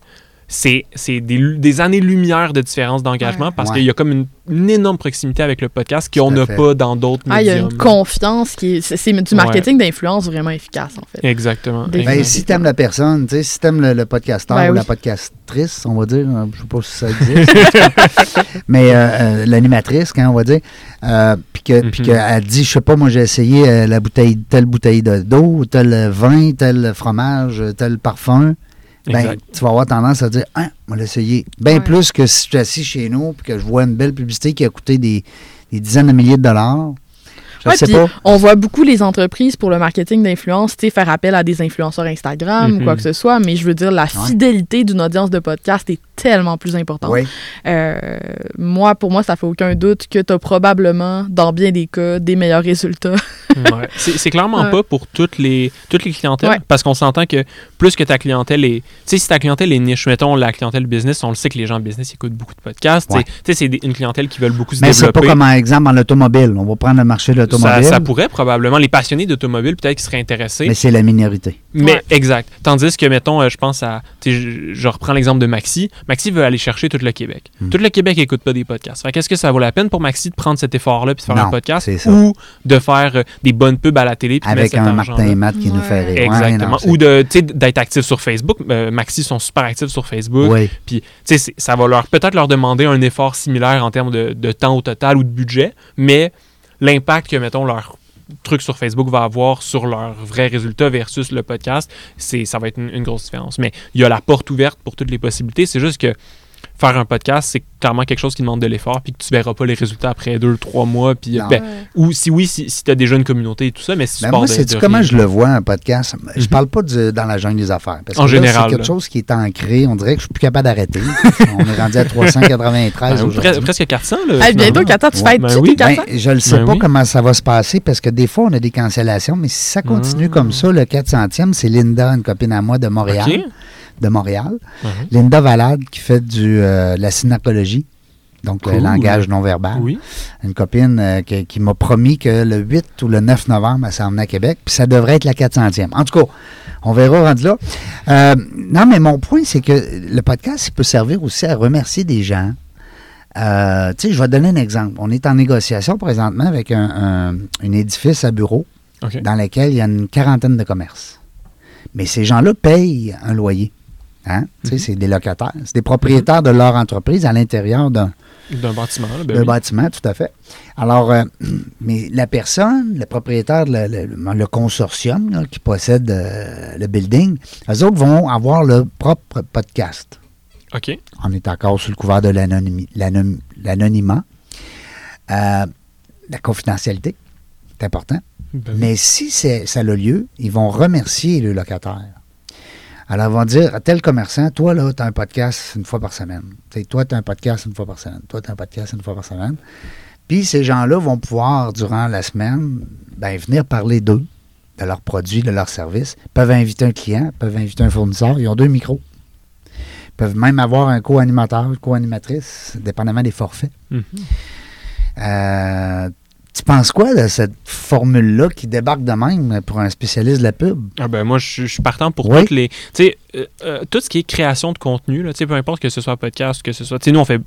C'est c'est des, des années-lumière de différence d'engagement Ouais. parce Ouais. qu'il y a comme une, une énorme proximité avec le podcast qu'on n'a pas dans d'autres Ah, il y a médiums. une confiance qui est. C'est du marketing d'influence vraiment efficace, en fait. Exactement. Des- Ben, si t'aimes la personne, tu sais, si t'aimes le, le podcasteur Ben ou la podcastrice, on va dire, euh, je sais pas si ça existe, mais euh, euh, l'animatrice, quand on va dire, euh, puis que- puis qu'elle dit, je sais pas, moi j'ai essayé euh, la bouteille, telle bouteille de- d'eau, tel vin, tel fromage, tel parfum, ben, tu vas avoir tendance à dire, hein, on va l'essayer. Bien Ouais. plus que si je suis assis chez nous puis que je vois une belle publicité qui a coûté des, des dizaines de milliers de dollars. Je Ouais, sais puis pas. On voit beaucoup les entreprises pour le marketing d'influence, tu faire appel à des influenceurs Instagram ou Mhm. quoi que ce soit, mais je veux dire, la fidélité d'une audience de podcast est tellement plus importante. Oui. Euh, moi, pour moi, ça fait aucun doute que tu as probablement, dans bien des cas, des meilleurs résultats. Ouais. C'est clairement pas pour toutes les, toutes les clientèles, Ouais. parce qu'on s'entend que plus que ta clientèle est... Tu sais, si ta clientèle est niche, mettons la clientèle business, on le sait que les gens business écoutent beaucoup de podcasts. tu sais. Ouais. Tu sais, c'est une clientèle qui veulent beaucoup se Mais c'est pas développer. comme un exemple dans l'automobile. On va prendre le marché de ça, pourrait probablement, les passionnés d'automobile peut-être qui seraient intéressés. Mais c'est la minorité. Mais Ouais. exact. Tandis que, mettons, euh, je pense à. tu sais, Je, je reprends l'exemple de Maxi. Maxi veut aller chercher tout le Québec. Hmm. Tout le Québec n'écoute pas des podcasts. Fait qu'est-ce que ça vaut la peine pour Maxi de prendre cet effort-là puis de faire Non, un podcast c'est ça. ou de faire euh, des bonnes pubs à la télé puis de Avec un? Martin et Matt qui nous Ouais. fait rire. Ouais, Exactement. non, c'est- Ou d'être actif sur Facebook. Euh, Maxi sont super actifs sur Facebook. Oui. Puis, tu sais, ça va leur peut-être leur demander un effort similaire en termes de, de temps au total ou de budget, mais l'impact que, mettons, leur truc sur Facebook va avoir sur leurs vrais résultats versus le podcast, c'est ça va être une, une grosse différence. Mais il y a la porte ouverte pour toutes les possibilités. C'est juste que faire un podcast, c'est clairement quelque chose qui demande de l'effort, puis que tu verras pas les résultats après deux, trois mois. Puis, ben, ou si oui, si, si tu as déjà une communauté et tout ça, mais si tu Ben pars moi, de- c'est de comment je le vois, un podcast? Je Mhm. parle pas du- dans la jungle des affaires. Parce En là, général, C'est quelque là. chose qui est ancré. On dirait que je suis plus capable d'arrêter. On est rendu à 393 Ben, aujourd'hui. pre- presque 400. Là, Hey, bientôt, finalement. Kata, tu Ouais, fêtes ben tu oui. tes 400? Ben, je ne sais Ben pas oui. comment ça va se passer parce que des fois, on a des cancellations, mais si ça continue Ah. comme ça, le 400e, c'est Linda, une copine à moi de Montréal. OK. De Montréal. Mhm. Linda Valade qui fait du, euh, de la synarcologie, donc le Cool. langage non verbal. Oui. Une copine euh, qui, qui m'a promis que le 8 ou le 9 novembre, elle s'en venait à Québec, puis ça devrait être la 400e. En tout cas, on verra rendu là. Euh, non, mais mon point, c'est que le podcast, il peut servir aussi à remercier des gens. Euh, tu sais, je vais te donner un exemple. On est en négociation présentement avec un, un- un édifice à bureau dans lequel il y a une quarantaine de commerces. Mais ces gens-là payent un loyer. Hein? Sais, c'est des locataires. C'est des propriétaires de leur entreprise à l'intérieur d'un D'un bâtiment. Là, ben le oui. bâtiment, tout à fait. Alors, euh, mais la personne, le propriétaire, le, le- le consortium là, qui possède euh, le building, eux autres vont avoir leur propre podcast. OK. On est encore sous le couvert de l'anonymat. Euh, la confidentialité, c'est important. Ben oui. Mais si ça a lieu, ils vont remercier le locataire. Alors, ils vont dire à tel commerçant, toi, là, tu as un podcast une fois par semaine. Tu sais, toi, tu as un podcast une fois par semaine. Toi, tu as un podcast une fois par semaine. Puis, ces gens-là vont pouvoir, durant la semaine, ben, venir parler d'eux, de leurs produits, de leurs services. Ils peuvent inviter un client, ils peuvent inviter un fournisseur. Ils ont deux micros. Ils peuvent même avoir un co-animateur, une co-animatrice, dépendamment des forfaits. Mhm. Euh, tu penses quoi de cette formule-là qui débarque de même pour un spécialiste de la pub? Ah ben moi, je suis- je suis partant pour Oui. toutes les... Tu sais, euh, euh, tout ce qui est création de contenu, là, peu importe que ce soit podcast, que ce soit... Tu sais, nous, on fait...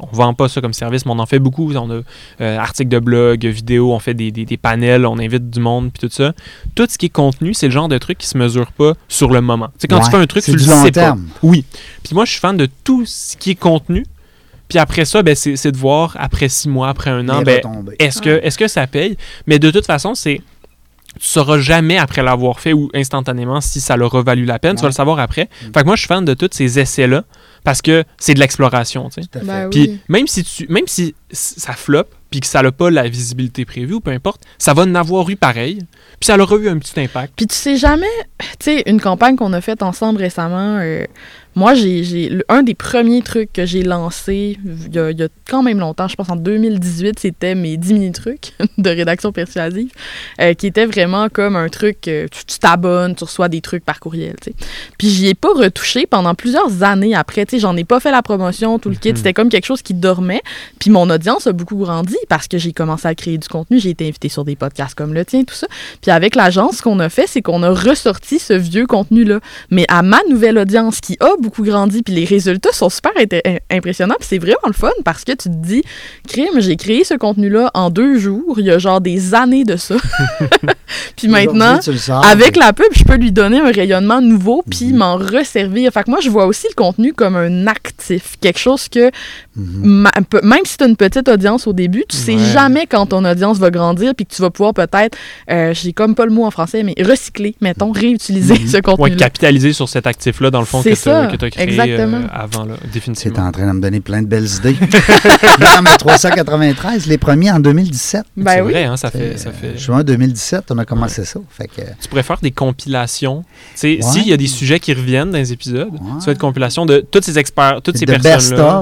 On vend pas ça comme service, mais on en fait beaucoup. On a euh, articles de blog, vidéos, on fait des, des- des panels, on invite du monde, puis tout ça. Tout ce qui est contenu, c'est le genre de truc qui se mesure pas sur le moment. Tu sais, quand Ouais, tu fais un truc, tu le sais terme. pas. Oui. Puis moi, je suis fan de tout ce qui est contenu. Puis après ça, ben, c'est c'est de voir, après six mois, après un an, ben, est-ce que, est que ça paye? Mais de toute façon, c'est. Tu sauras jamais après l'avoir fait ou instantanément si ça leur a valu la peine. Tu vas le savoir après. Mm. Fait que moi, je suis fan de tous ces essais-là parce que c'est de l'exploration. tu sais. Tout à fait. Ben Puis oui. même si tu même si ça floppe puis que ça n'a pas la visibilité prévue ou peu importe, ça va en avoir eu pareil. Puis ça aura eu un petit impact. Puis tu sais jamais, tu sais, une campagne qu'on a faite ensemble récemment euh, Moi, j'ai, un des premiers trucs que j'ai lancé il y, a, il y a quand même longtemps, je pense en 2018, c'était mes 10 mini-trucs de rédaction persuasive, euh, qui était vraiment comme un truc, euh, tu, t'abonnes, tu reçois des trucs par courriel, tu sais. Puis j'y ai pas retouché pendant plusieurs années après, tu sais, j'en ai pas fait la promotion, tout le kit, Mhm. c'était comme quelque chose qui dormait. Puis mon audience a beaucoup grandi parce que j'ai commencé à créer du contenu, j'ai été invitée sur des podcasts comme le tien, tout ça. Puis avec l'agence, ce qu'on a fait, c'est qu'on a ressorti ce vieux contenu-là, mais à ma nouvelle audience qui a beaucoup grandi, puis les résultats sont super impressionnants, puis c'est vraiment le fun parce que tu te dis, crime, j'ai créé ce contenu-là en deux jours, il y a genre des années de ça. puis maintenant, avec la pub, je peux lui donner un rayonnement nouveau puis Mhm. m'en resservir. Fait que moi, je vois aussi le contenu comme un actif, quelque chose que Même si tu as une petite audience au début, tu sais Ouais. jamais quand ton audience va grandir puis que tu vas pouvoir peut-être, euh, j'ai comme pas le mot en français, mais recycler, mettons, réutiliser Mhm. ce Ouais, contenu-là. capitaliser sur cet actif-là, dans le fond, que tu as créé exactement. euh, avant, là, C'est définitivement. en train de me donner plein de belles idées. Dans mes 393, les premiers en 2017. Ben c'est oui. vrai, hein, ça fait... Euh, Ça fait... Juin 2017, on a commencé ça. Fait que, Tu pourrais faire des compilations. Tu sais, Ouais. s'il y a des sujets qui reviennent dans les épisodes, Ouais. tu fais une compilation de toutes ces experts, toutes ces personnes-là.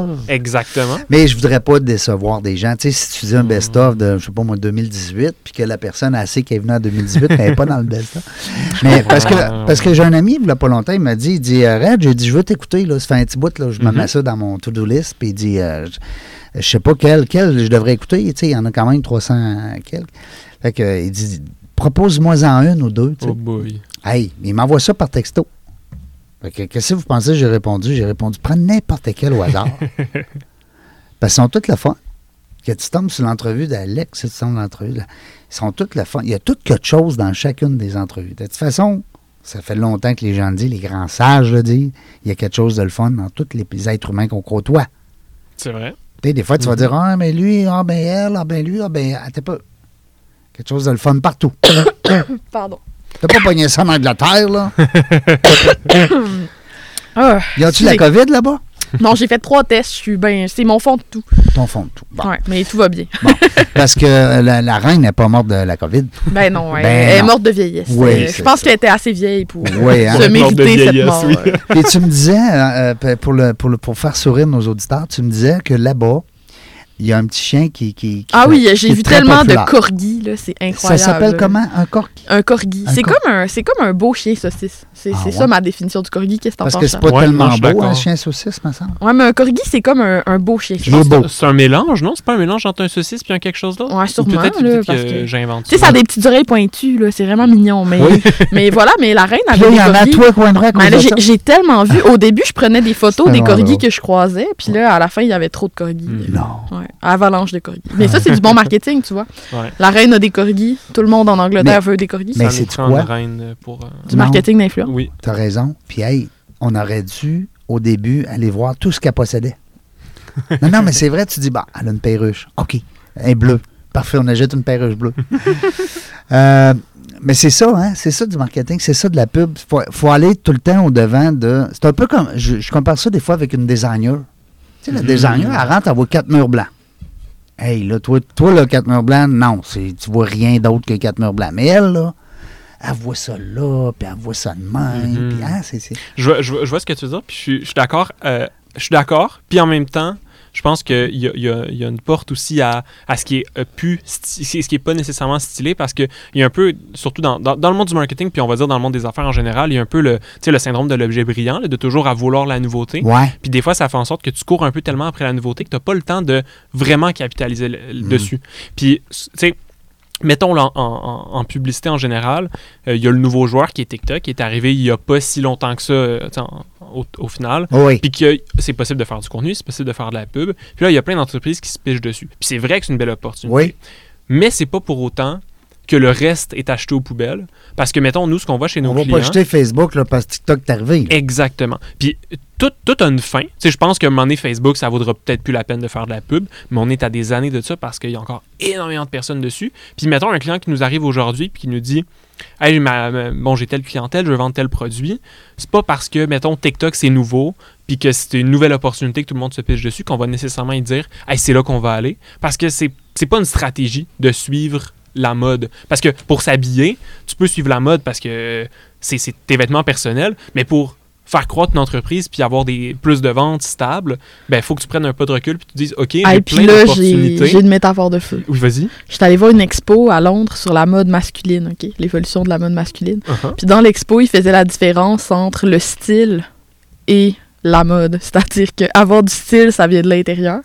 best-of. Exactement. Mais je voudrais pas décevoir des gens. Tu sais, si tu dis un Mm. best-of de, je sais pas moi, 2018, puis que la personne a assez qui est venue en 2018, elle n'est pas dans le best-of. Mais parce que, parce que j'ai un ami, il y a pas longtemps, il m'a dit, il dit, euh, Red, j'ai dit, je veux t'écouter, là, ça fait un petit bout, là, je me Mhm. mets ça dans mon to-do list, puis il dit, euh, je, sais pas quel, quel je devrais écouter, tu sais, il y en a quand même 300 quelques. Fait que, il dit, propose-moi-en une ou deux, tu sais. Oh boy. Hey, il m'envoie ça par texto. Qu'est-ce que vous pensez? J'ai répondu? J'ai répondu, prends n'importe quel au hasard. Parce qu'ils sont toutes le fun. Que tu tombes sur l'entrevue d'Alex, tu tombes sur l'entrevue Ils sont toutes le fun. Il y a tout quelque chose dans chacune des entrevues. De toute façon, ça fait longtemps que les gens le disent, les grands sages le disent. Il y a quelque chose de le fun dans tous les, êtres humains qu'on côtoie. C'est vrai. Tu sais, des fois, tu vas Mhm. dire, ah, mais lui, ah, ben elle, ah, ben lui, ah, ben, ah, t'es pas. Quelque chose de le fun partout. Pardon. T'as pas pogné ça en Angleterre, là? Ah, Y a-tu la. COVID là-bas? non, j'ai fait trois tests, je suis ben, c'est mon fond de tout. Ton fond de tout. Bon. Ouais, mais tout va bien. Parce que la, la reine n'est pas morte de la COVID. Ben non, elle, Ben elle est morte de vieillesse. Oui, Euh, je pense qu'elle était assez vieille pour Oui, hein? se mériter cette mort. oui. euh. Et tu me disais, euh, euh, pour, le, pour, le, pour faire sourire nos auditeurs, tu me disais que là-bas, il y a un petit chien qui. qui, qui- Ah oui, j'ai vu tellement populaire. de corgis, là, c'est Ça incroyable. s'appelle comment? Un corgi? Un corgi. Un C'est cor- comme un, c'est comme un beau chien saucisse. C'est Ah c'est ouais? ça ma définition du corgi. Qu'est-ce que t'en Parce que penses? c'est pas Ouais, tellement beau, un chien saucisse, me semble. Ouais, mais un corgi, c'est comme un, un beau chien. C'est un mélange, non? C'est pas un mélange entre un saucisse puis un quelque chose d'autre? Ouais, Ou sûrement, Peut-être là, peut-être parce que, que- j'invente Tu sais, ça a des petites oreilles pointues, là. C'est vraiment mignon. Mais, Oui. mais voilà, mais la reine avait là, il des y en a corgis. toi, coin de rue, à cause Mais là, de j'ai- ça. tellement vu. Au début, je prenais des photos C'est des corgis que je croisais. Puis là, à la fin, il y avait trop de corgis. Non. Ouais, avalanche de corgis. Mais ça, c'est du bon marketing, tu vois. Ouais. La reine a des corgis. Tout le monde en Angleterre veut des corgis. Mais c'est quoi? reine pour... euh, Du Non. marketing d'influence. Oui. T'as raison. Puis, hey, on aurait dû, au début, aller voir tout ce qu'elle possédait. non, non, mais c'est vrai, tu dis, bah, elle a une perruche. OK. Elle est bleue. Parfait, on achète une perruche bleue. Euh, mais c'est ça, hein? C'est ça du marketing, c'est ça de la pub. Il faut, faut aller tout le temps au-devant de. C'est un peu comme. Je, je compare ça des fois avec une designer. Tu sais, la Mhm. designer, elle rentre, elle voit quatre murs blancs. Hey, là, toi, toi là, quatre murs blancs, non, tu vois rien d'autre que quatre murs blancs. Mais elle, là, elle voit ça là, puis elle voit ça de même. Mhm. Puis, ah, c'est, c'est- Je vois, je vois- je vois ce que tu veux dire, puis je suis, je suis d'accord. euh, je suis d'accord, puis en même temps, je pense qu'il y a, y y une porte aussi à, à ce qui est euh, plus ce qui est pas nécessairement stylé parce que il y a un peu surtout dans, dans, dans le monde du marketing puis on va dire dans le monde des affaires en général il y a un peu le le syndrome de l'objet brillant là, de toujours à vouloir la nouveauté Ouais. puis des fois ça fait en sorte que tu cours un peu tellement après la nouveauté que tu n'as pas le temps de vraiment capitaliser le- Mhm. dessus puis tu sais Mettons en, en- en publicité en général, euh, il y a le nouveau joueur qui est TikTok, qui est arrivé il n'y a pas si longtemps que ça euh, en- au, au final. Oh oui. Puis que c'est possible de faire du contenu, c'est possible de faire de la pub. Puis là, il y a plein d'entreprises qui se pichent dessus. Puis c'est vrai que c'est une belle opportunité. Oui. Mais c'est pas pour autant que le reste est acheté aux poubelles. Parce que, mettons, nous, ce qu'on voit chez nos On va clients... pas jeter Facebook là, parce que TikTok est arrivé. là. Exactement. Puis tout, a une fin. Je pense qu'à un moment donné, Facebook, ça vaudra peut-être plus la peine de faire de la pub, mais on est à des années de ça parce qu'il y a encore énormément de personnes dessus. Puis mettons un client qui nous arrive aujourd'hui puis qui nous dit Hey, bon, j'ai telle clientèle, je vendre tel produit. C'est pas parce que, mettons, TikTok, c'est nouveau, puis que c'est une nouvelle opportunité que tout le monde se piche dessus qu'on va nécessairement y dire Hey, c'est là qu'on va aller. Parce que c'est c'est pas une stratégie de suivre la mode. Parce que pour s'habiller, tu peux suivre la mode parce que c'est tes vêtements personnels, mais pour faire croître une entreprise puis avoir des, plus de ventes stables, ben, il faut que tu prennes un peu de recul puis tu te dises, OK, Ah, j'ai et puis plein là, j'ai d'opportunités. j'ai une métaphore de feu. Oui, vas-y. J'étais allée voir une expo à Londres sur la mode masculine, OK? L'évolution de la mode masculine. Uh-huh. Puis dans l'expo, il faisait la différence entre le style et la mode. C'est-à-dire qu'avoir du style, ça vient de l'intérieur.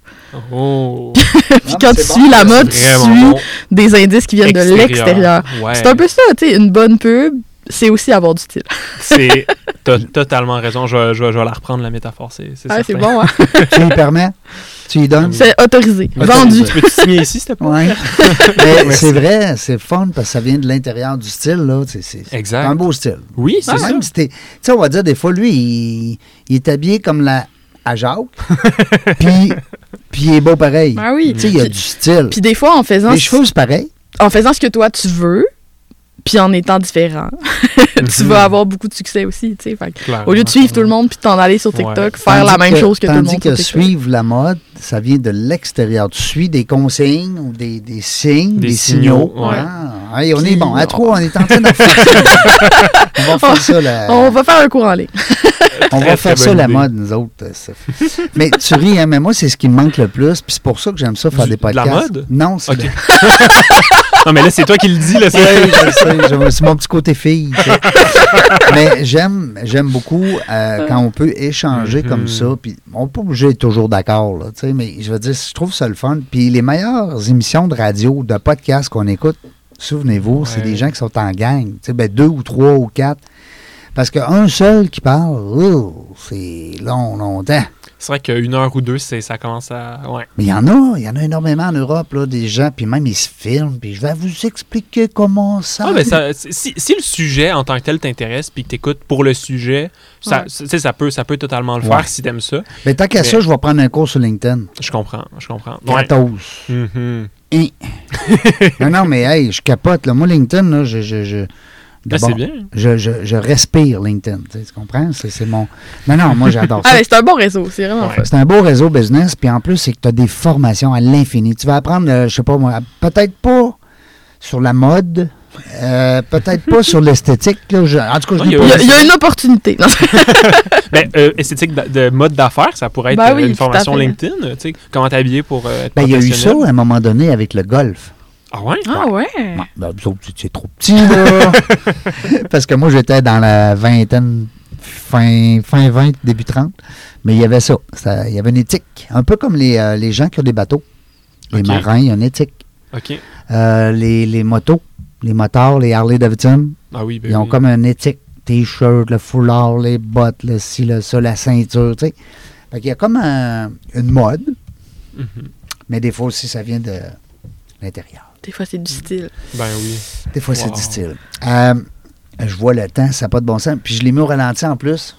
Oh. Puis quand tu suis la mode, tu suis bon. des indices qui viennent de l'extérieur. Ouais. C'est un peu ça, tu sais, une bonne pub, c'est aussi avoir du style. C'est. T'as totalement raison. Je, vais- je, je vais la reprendre, la métaphore. C'est c'est Ah, bon, hein? Tu y permets? Tu y donnes? C'est autorisé, vendu. Tu peux-tu signer ici, s'il te plaît? Ouais. Mais c'est vrai, c'est fun parce que ça vient de l'intérieur du style. là. C'est un beau style. Oui, c'est ça. Même si t'es- Tu sais, on va dire, des fois, lui, il, il est habillé comme la à Jacques, puis, puis il est beau pareil. Ah oui. Tu sais, il y a du style. Puis des fois, en faisant, Les cheveux, c'est pareil. en faisant ce que toi tu veux, puis en étant différent, tu Mhm. vas avoir beaucoup de succès aussi, tu sais. Que. Au lieu de suivre tout le monde puis de t'en aller sur Ouais. TikTok, faire la Tandis même que- chose que tout le Tandis monde que sur TikTok. suivre la mode, ça vient de l'extérieur. Tu suis des consignes ou des, des signes, Des des, signaux, signaux. ouais. Ah, hey, on Puis- est bon. À trois, on est en train de faire ça. on va faire ça. la- On va faire un cours en ligne. On Très, va faire très ça la mode, nous autres. euh, mais tu ris, hein, mais moi, c'est ce qui me manque le plus. Puis c'est pour ça que j'aime ça faire Du- des de la podcasts. mode? Non, c'est. Non, mais là, c'est toi qui le dis, là. C'est- je sais, je- c'est mon petit côté fille. tu sais. Mais j'aime, j'aime beaucoup euh, quand on peut échanger Mhm. comme ça. Puis on n'est pas obligé d'être toujours d'accord, là, tu sais, mais je veux dire, je trouve ça le fun. Puis les meilleures émissions de radio, de podcast qu'on écoute, souvenez-vous, c'est des gens qui sont en gang. tu sais, Ben, deux ou trois ou quatre. Parce qu'un seul qui parle, oh, c'est long, longtemps. C'est vrai qu'une heure ou deux, c'est- ça commence à. Ouais. Mais il y en a, il y en a énormément en Europe, là, des gens, puis même ils se filment, puis je vais vous expliquer comment ça. Ah, ben, ça- si, si le sujet en tant que tel t'intéresse puis que t'écoutes pour le sujet, ça, Ouais. ça, peut, ça peut totalement le Ouais. faire si t'aimes ça. Mais tant qu'à Mais- ça, je vais prendre un cours sur LinkedIn. Je comprends, je comprends. Ouais. Gratos. Mhm. Hein. non, non, mais hey, je capote. Là. Moi, LinkedIn, là, je, je, je, Ben, c'est bien. Je, je, je respire LinkedIn. Tu, sais, tu comprends? C'est, c'est mon. Non, non, moi, j'adore Ah, ça. ouais, c'est un bon réseau, c'est vraiment Ouais. C'est un beau réseau business, puis en plus, c'est que tu as des formations à l'infini. Tu vas apprendre, euh, je sais pas moi, peut-être pas sur la mode, euh, peut-être pas sur l'esthétique. là. Je- en tout cas, je il y a- y, une opportunité. Ben, euh, esthétique de, de mode d'affaires, ça pourrait être Ben euh, oui, une formation. LinkedIn. Tu sais, comment t'habiller pour euh, être Ben, il y a eu ça à un moment donné avec le golf. Ah ouais? Ah ouais? Ouais, ben, c'est trop petit, là. Parce que moi, j'étais dans la vingtaine, fin, fin 20, début 30. Mais il y avait ça. Ça- Il y avait une éthique. Un peu comme les, euh, les gens qui ont des bateaux. Les marins, il y a une éthique. OK. Euh, les, les motos, les motards, les Harley Davidson, Ah oui, ben ils ont oui. comme une éthique. T-shirt, le foulard, les bottes, le ci, le ça, la ceinture, tu sais. Fait qu'il y a comme un- une mode, Mhm. mais des fois aussi, ça vient de l'intérieur. Des fois, c'est du style. Ben oui. Des fois, c'est du style. Euh, je vois le temps, ça n'a pas de bon sens. Puis je l'ai mis au ralenti en plus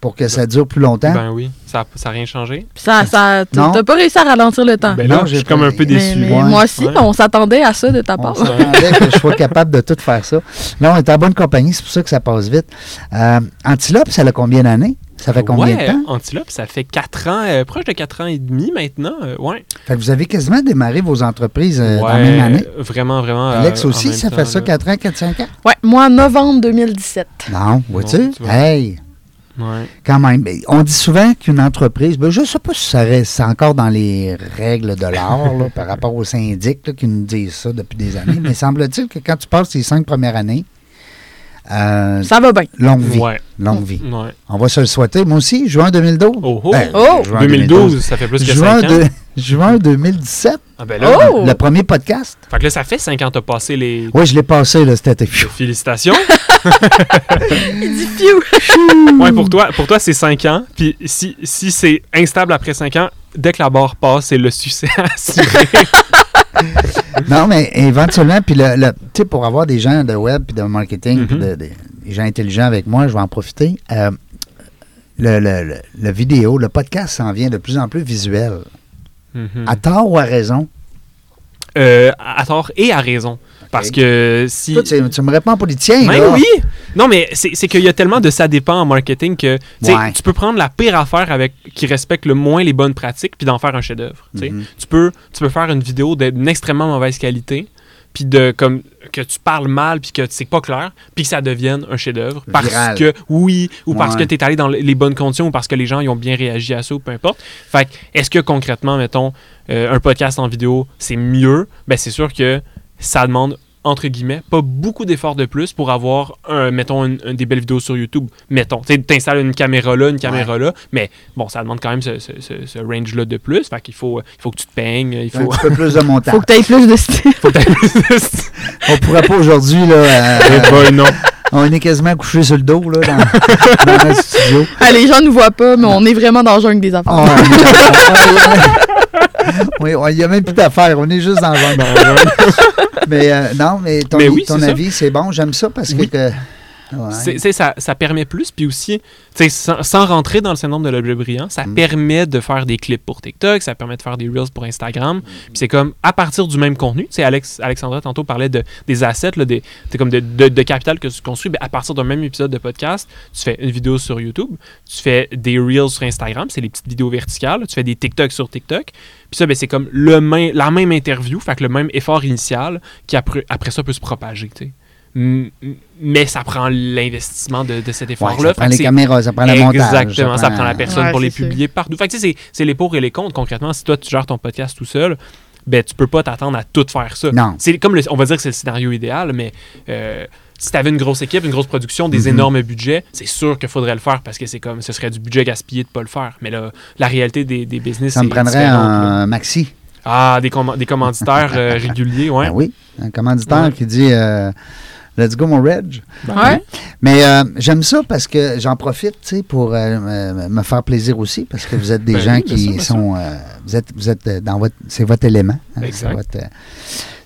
pour que ça dure plus longtemps. Ben oui. Ça n'a rien changé? Puis ça, ça, Non. t'as pas réussi à ralentir le temps. Ben Non, là, je j'ai suis comme un peu déçu. mais ouais. moi aussi, Ouais. on s'attendait à ça de ta on part. s'attendait que je sois capable de tout faire ça. Là, on est en bonne compagnie, c'est pour ça que ça passe vite. Euh, Antilope, ça a combien d'années? Ça fait combien ouais, de temps? Antilope, ça fait 4 ans, euh, proche de 4 ans et demi maintenant. euh, ouais. Fait que vous avez quasiment démarré vos entreprises euh, dans la Ouais, même année. Vraiment, vraiment. euh, Alex en aussi, même ça temps, fait ça là. 4 ans, 4-5 ans? Ouais, moi, novembre 2017. Non, vois-tu? Hey, Ouais. quand même. On dit souvent qu'une entreprise, ben, je ne sais pas si ça reste c'est encore dans les règles de l'art par rapport aux syndics là, qui nous disent ça depuis des années, mais semble-t-il que quand tu passes les cinq premières années, euh, Ça va bien. longue vie. Ouais. Longue vie. ouais. On va se le souhaiter. Moi aussi, juin 2012. Oh, oh. Ben, Oh! juin 2012, ça fait plus que 5 Juin, ans. de- juin 2017, Ah ben là, Oh! le premier podcast. fait que là, ça fait 5 ans que t'as passé les... Oui, je l'ai passé là, cet été. Félicitations. Il dit ouais, pour toi, pour toi c'est 5 ans. Puis si, si c'est instable après 5 ans, dès que la barre passe, c'est le succès assuré. Non, mais éventuellement, puis le, le- tu sais, pour avoir des gens de web puis de marketing, Mhm. puis de- de- des gens intelligents avec moi, je vais en profiter. Euh, le, le- le- vidéo, le podcast s'en vient de plus en plus visuel. Mhm. À tort ou à raison? Euh, à tort et à raison. Parce que si... Toi, tu, tu me réponds tiens, Ben là. oui! Non, mais c'est qu'il y a tellement de ça dépend en marketing que tu sais, Ouais. tu peux prendre la pire affaire avec qui respecte le moins les bonnes pratiques puis d'en faire un chef-d'œuvre. tu. Mhm. Tu peux, tu peux faire une vidéo d'une extrêmement mauvaise qualité puis de comme que tu parles mal, puis que c'est pas clair, puis que ça devienne un chef-d'œuvre parce Viral. que oui, ou parce que tu es allé dans les bonnes conditions, ou parce que les gens ils ont bien réagi à ça, ou peu importe. Fait que, est-ce que concrètement, mettons, euh, un podcast en vidéo, c'est mieux? Ben, c'est sûr que ça demande entre guillemets, pas beaucoup d'efforts de plus pour avoir, un, mettons, une- une- des belles vidéos sur YouTube. Mettons, tu installes une caméra là, une caméra là, mais bon, ça demande quand même ce, ce- ce- ce range-là de plus. Fait qu'il faut, il faut que tu te peignes, il Un faut... petit peu plus de montage. Faut que tu aies plus de style. faut que t'aies- On pourrait pas aujourd'hui, là. euh, Eh ben, non. on est quasiment couché sur le dos, là, dans, dans notre studio. Ah, les gens nous voient pas, mais on est vraiment dans le jungle des affaires. Ah, il n'y a même plus d'affaires. On est juste dans le jungle. Mais euh, non, mais ton, Mais oui, ton avis, c'est bon. J'aime ça parce que- ouais. C'est- c'est- ça, ça permet plus, puis aussi, sans, sans rentrer dans le syndrome de l'objet brillant, ça Mm. permet de faire des clips pour TikTok, ça permet de faire des Reels pour Instagram. Puis c'est comme, à partir du même contenu, tu sais, Alex, Alexandra tantôt parlait de, des assets, là, des, comme de, de, de capital que tu construis, ben, à partir d'un même épisode de podcast, tu fais une vidéo sur YouTube, tu fais des Reels sur Instagram, c'est les petites vidéos verticales, tu fais des TikTok sur TikTok. Puis ça, ben, c'est comme le main- la même interview, fait que le même effort initial qui après, après ça peut se propager, Mais ça prend l'investissement de, de cet Ouais, effort-là. ça prend les caméras, ça prend le montage. Exactement, ça prend la personne Ouais, pour les publier partout. Fait que tu sais, c'est- c'est les pour et les contre. Concrètement, si toi, tu gères ton podcast tout seul, ben, tu peux pas t'attendre à tout faire ça. Non. C'est comme le- on va dire que c'est le scénario idéal, mais euh, si tu avais une grosse équipe, une grosse production, des Mhm. énormes budgets, c'est sûr qu'il faudrait le faire parce que c'est comme ce serait du budget gaspillé de pas le faire. Mais là, la réalité des, des business, Ça me prendrait là. un maxi. Ah, des, comm- des commanditaires euh, réguliers, ouais. Ben oui, un commanditaire Ouais. qui dit euh, Let's go, mon Reg. Ouais. Mais euh, j'aime ça parce que j'en profite, tu sais, pour euh, me- faire plaisir aussi, parce que vous êtes des Ben gens oui, qui bien sont, euh, vous êtes, vous êtes dans votre, c'est votre élément. hein, Exact. euh,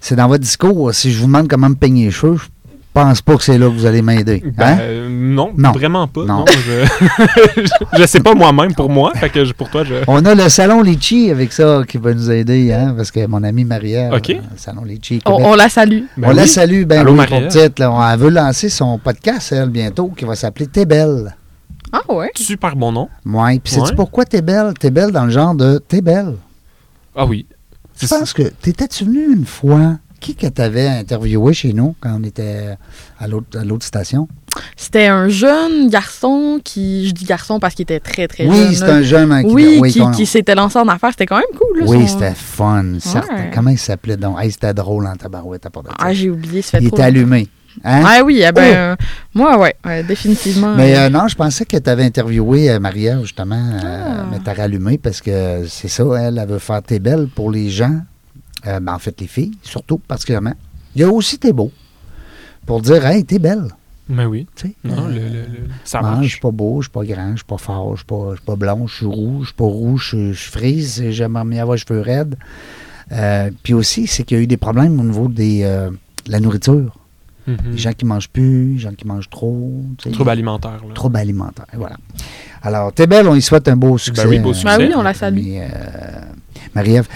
c'est dans votre discours. Si je vous demande comment me peigner les cheveux, je pense pas que c'est là que vous allez m'aider. Ben, hein? euh, non, Non. vraiment pas. Non. Non. je, je sais pas moi-même pour moi, fait que je- pour toi, je. On a le salon Litchi avec ça qui va nous aider, hein, parce que mon ami Maria, OK. euh, le salon Litchi. On, la salue. on Ben la oui. salue, ben Allô, oui, Maria. pour petite, là. On- elle veut lancer son podcast, elle, bientôt, qui va s'appeler T'es belle. Ah ouais. Super bon nom. Ouais, puis sais-tu Ouais. pourquoi T'es belle? T'es belle dans le genre de T'es belle. Ah oui. Je pense que t'étais-tu venu une fois? Qui que t'avais interviewé chez nous quand on était à l'autre station? C'était un jeune garçon qui, je dis garçon parce qu'il était très très jeune. Oui, c'est un jeune hein, qui, Oui, qui, ton- qui s'était lancé en affaires. C'était quand même cool. Là, Oui, son- c'était fun. Ouais. Comment il s'appelait donc? Hey, c'était drôle en tabarouette à part de ça. Ah, j'ai oublié. Ça fait Il était allumé. Hein? Ah oui, eh ben, euh, moi, ouais, définitivement. Mais euh, euh, non, je pensais que tu avais interviewé Maria, justement, Ah. mais t'as rallumé parce que c'est ça, elle, elle veut faire T'es belle pour les gens, euh, ben, en fait les filles, surtout, particulièrement. Il y a aussi T'es beau, pour dire, hey, t'es belle. Ben oui. Non, Euh, le, le- le- ça moi, je marche. suis pas beau, je suis pas grand, je suis pas fort, je suis pas, je suis pas blond, je suis rouge, je suis pas rouge, je, je frise, j'aimerais mieux avoir les cheveux raides. Euh, puis aussi, c'est qu'il y a eu des problèmes au niveau des, euh, de la nourriture. Les gens qui mangent plus, les gens qui mangent trop. Trouble alimentaire. là. Trouble alimentaire. Voilà. Alors, t'es belle, on y souhaite un beau succès. Ben oui, beau euh, succès. Ben oui, on la salue. mais, euh, Marie-Ève,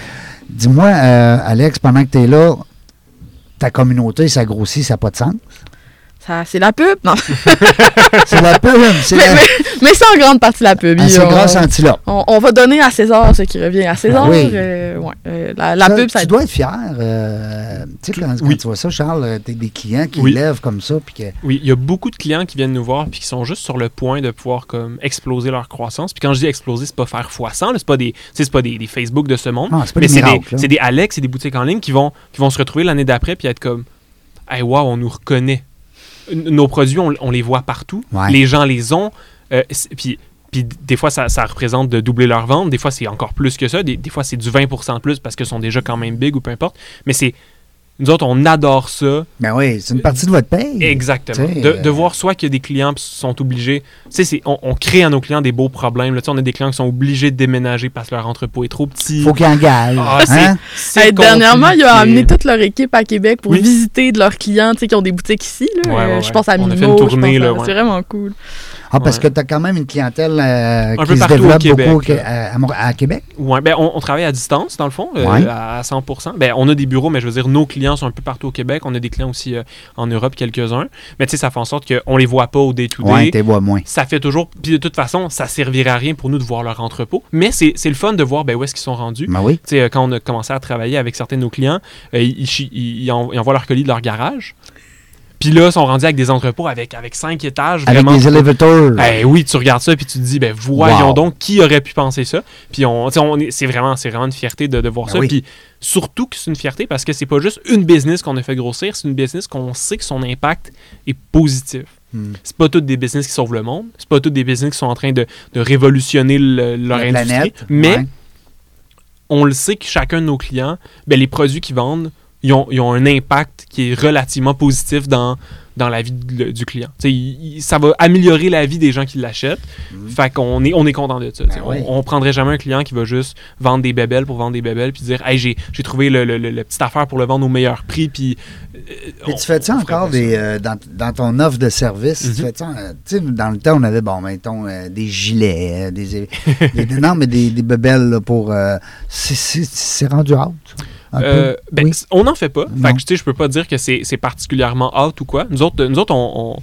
dis-moi, euh, Alex, pendant que tu es là, ta communauté, ça grossit, ça n'a pas de sens? Ça, c'est la pub. Non. C'est la pub, c'est mais la- mais c'est en grande partie la pub. Ah, c'est grâce à Antilope. on, on va donner à César ce qui revient à César. Ah oui. euh, ouais, euh, la la Ça, pub, ça tu dois être fier. euh, tu sais, quand, quand Oui. tu vois ça, Charles, tu des clients qui Oui. lèvent comme ça. Puis que, Oui, il y a beaucoup de clients qui viennent nous voir puis qui sont juste sur le point de pouvoir comme exploser leur croissance. Puis quand je dis exploser, c'est pas faire x100, là, c'est pas des pas des, des Facebook de ce monde, Ah, c'est pas mais des c'est des, Alex, c'est des boutiques en ligne qui vont qui vont se retrouver l'année d'après puis être comme "Hey wow, on nous reconnaît. Nos produits, on, on les voit partout. Ouais. Les gens les ont Euh, puis puis des fois, ça, ça représente de doubler leur vente. Des fois, c'est encore plus que ça. Des, des fois, c'est du 20% de plus parce qu'ils sont déjà quand même big ou peu importe. Mais c'est... Nous autres, on adore ça. ben oui, c'est une partie de votre paye. Exactement. De, euh, de voir soit qu'il y a des clients qui sont obligés. Tu sais, c'est- on, on crée à nos clients des beaux problèmes. Là, Tu sais, on a des clients qui sont obligés de déménager parce que leur entrepôt est trop petit. faut qu'ils engagent. Ah, hein? Hey, dernièrement, il a compliqué. amené toute leur équipe à Québec pour Oui. visiter de leurs clients tu sais, qui ont des boutiques ici. Là. Ouais, ouais, ouais. Je pense à On a fait une tournée. C'est vraiment cool. Ah, parce Ouais. que tu as quand même une clientèle euh, Un qui peu se développe Québec, beaucoup au- là. à, à Québec? Ouais, ben on, on travaille à distance, dans le fond, euh, Ouais. à 100%. Ben, on a des bureaux, mais je veux dire, nos clients sont un peu partout au Québec. On a des clients aussi euh, en Europe, quelques-uns. Mais tu sais, ça fait en sorte qu'on les voit pas au day-to-day. Ouais, tu vois moins. ça fait toujours. Puis de toute façon, ça servirait à rien pour nous de voir leur entrepôt. Mais c'est c'est le fun de voir ben, où est-ce qu'ils sont rendus. Ben oui. Tu sais, euh, quand on a commencé à travailler avec certains de nos clients, euh, ils, ils envoient leur colis de leur garage. Puis là, ils sont rendus avec des entrepôts avec, avec cinq étages. Avec vraiment des elevators. eh oui, tu regardes ça puis tu te dis, ben voyons Wow. donc, qui aurait pu penser ça? Puis on, c'est vraiment, c'est vraiment une fierté de, de voir Ben ça. oui. Puis surtout que c'est une fierté parce que c'est pas juste une business qu'on a fait grossir, c'est une business qu'on sait que son impact est positif. Hmm. C'est pas toutes des business qui sauvent le monde, c'est pas toutes des business qui sont en train de, de révolutionner le- leur La industrie, planète. mais ouais. on le sait que chacun de nos clients, ben, les produits qu'ils vendent, ils ont, ils ont un impact qui est relativement positif dans, dans la vie de- du client. Il- il- ça va améliorer la vie des gens qui l'achètent. Mhm. Fait qu'on est, on est content de ça. Ben oui. on, on prendrait jamais un client qui va juste vendre des bébelles pour vendre des bébelles puis dire Hey, j'ai, j'ai trouvé le, le- le- le petite affaire pour le vendre au meilleur prix. Puis, euh, on- tu fais ça encore pas des, euh, dans, dans ton offre de service? Mhm. Tu fais ça, euh, dans le temps, on avait, bon, mettons, euh, des gilets, euh, des, des- non, mais des, des bebelles là, pour. euh, c'est rendu out. Euh, ben, Oui. On n'en fait pas. Non. Fait que, tu sais, je peux pas dire que c'est particulièrement out ou quoi. Nous autres, nous autres on,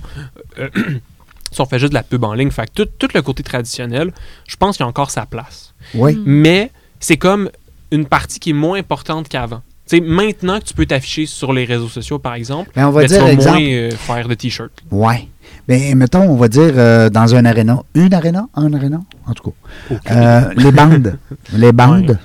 on, euh, on fait juste de la pub en ligne. Fait que tout, tout le côté traditionnel, je pense qu'il y a encore sa place. Oui. Mm. Mais c'est comme une partie qui est moins importante qu'avant. Tu sais, maintenant que tu peux t'afficher sur les réseaux sociaux, par exemple, Mais on va ben, tu dire, vas exemple. moins euh, faire de t-shirts. Ouais. Mais mettons, on va dire euh, dans un aréna. Une aréna? Un aréna? En tout cas. Euh, les bandes. les bandes.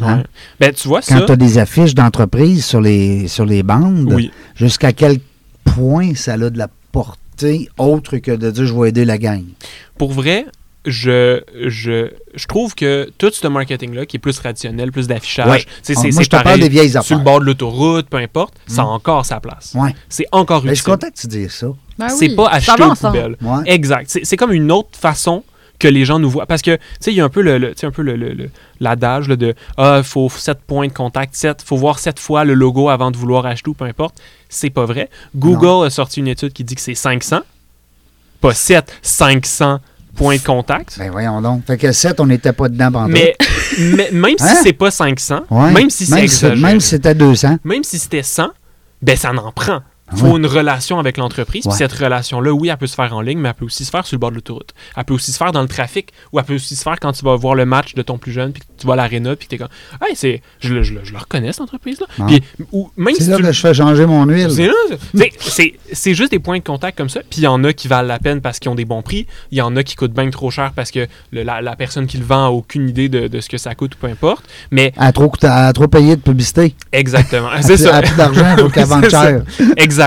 Hein? Ouais. Ben, tu vois Quand ça. tu as des affiches d'entreprise sur les, sur les bandes, Oui. jusqu'à quel point ça a de la portée autre que de dire je vais aider la gang? Pour vrai, je, je, je trouve que tout ce marketing-là, qui est plus traditionnel, plus d'affichage, Ouais. Ah, c'est moi, je te parle des vieilles sur affaires. le bord de l'autoroute, peu importe, ça a Mm. encore sa place. Ouais. C'est encore Ben, je utile. suis content que tu dises ça. Ben c'est oui, pas acheter aux ensemble. poubelles. Ouais. Exact. C'est c'est comme une autre façon que les gens nous voient. Parce que, tu sais, il y a un peu le, le- tu sais, un peu le- le- le- l'adage là, de Ah, il faut 7 points de contact, 7, faut voir 7 fois le logo avant de vouloir acheter ou peu importe. C'est pas vrai. Google a sorti une étude qui dit que c'est 500. Pas 7, 500 points de contact. Ben voyons donc. Fait que 7, on n'était pas dedans pendant Mais, mais même si Hein? c'est pas 500, Ouais. même si c'est même Même si c'était 200. même si c'était 100, ben ça n'en prend. Il faut une relation avec l'entreprise. Ouais. cette relation-là, oui, elle peut se faire en ligne, mais elle peut aussi se faire sur le bord de l'autoroute. Elle peut aussi se faire dans le trafic, ou elle peut aussi se faire quand tu vas voir le match de ton plus jeune, puis que tu vas à l'aréna, puis que tu es comme, hey, c'est, je, le- je, le- je le reconnais, cette entreprise-là. Puis, ou même C'est si là tu que je fais changer mon huile. c'est là, c'est- juste des points de contact comme ça. Puis il y en a qui valent la peine parce qu'ils ont des bons prix. Il y en a qui coûtent bien trop cher parce que le- la, la personne qui le vend a aucune idée de, de ce que ça coûte ou peu importe. Mais À trop, à trop payer de publicité. exactement, c'est ça. À plus d'argent, il faut qu'elle vende C'est ça.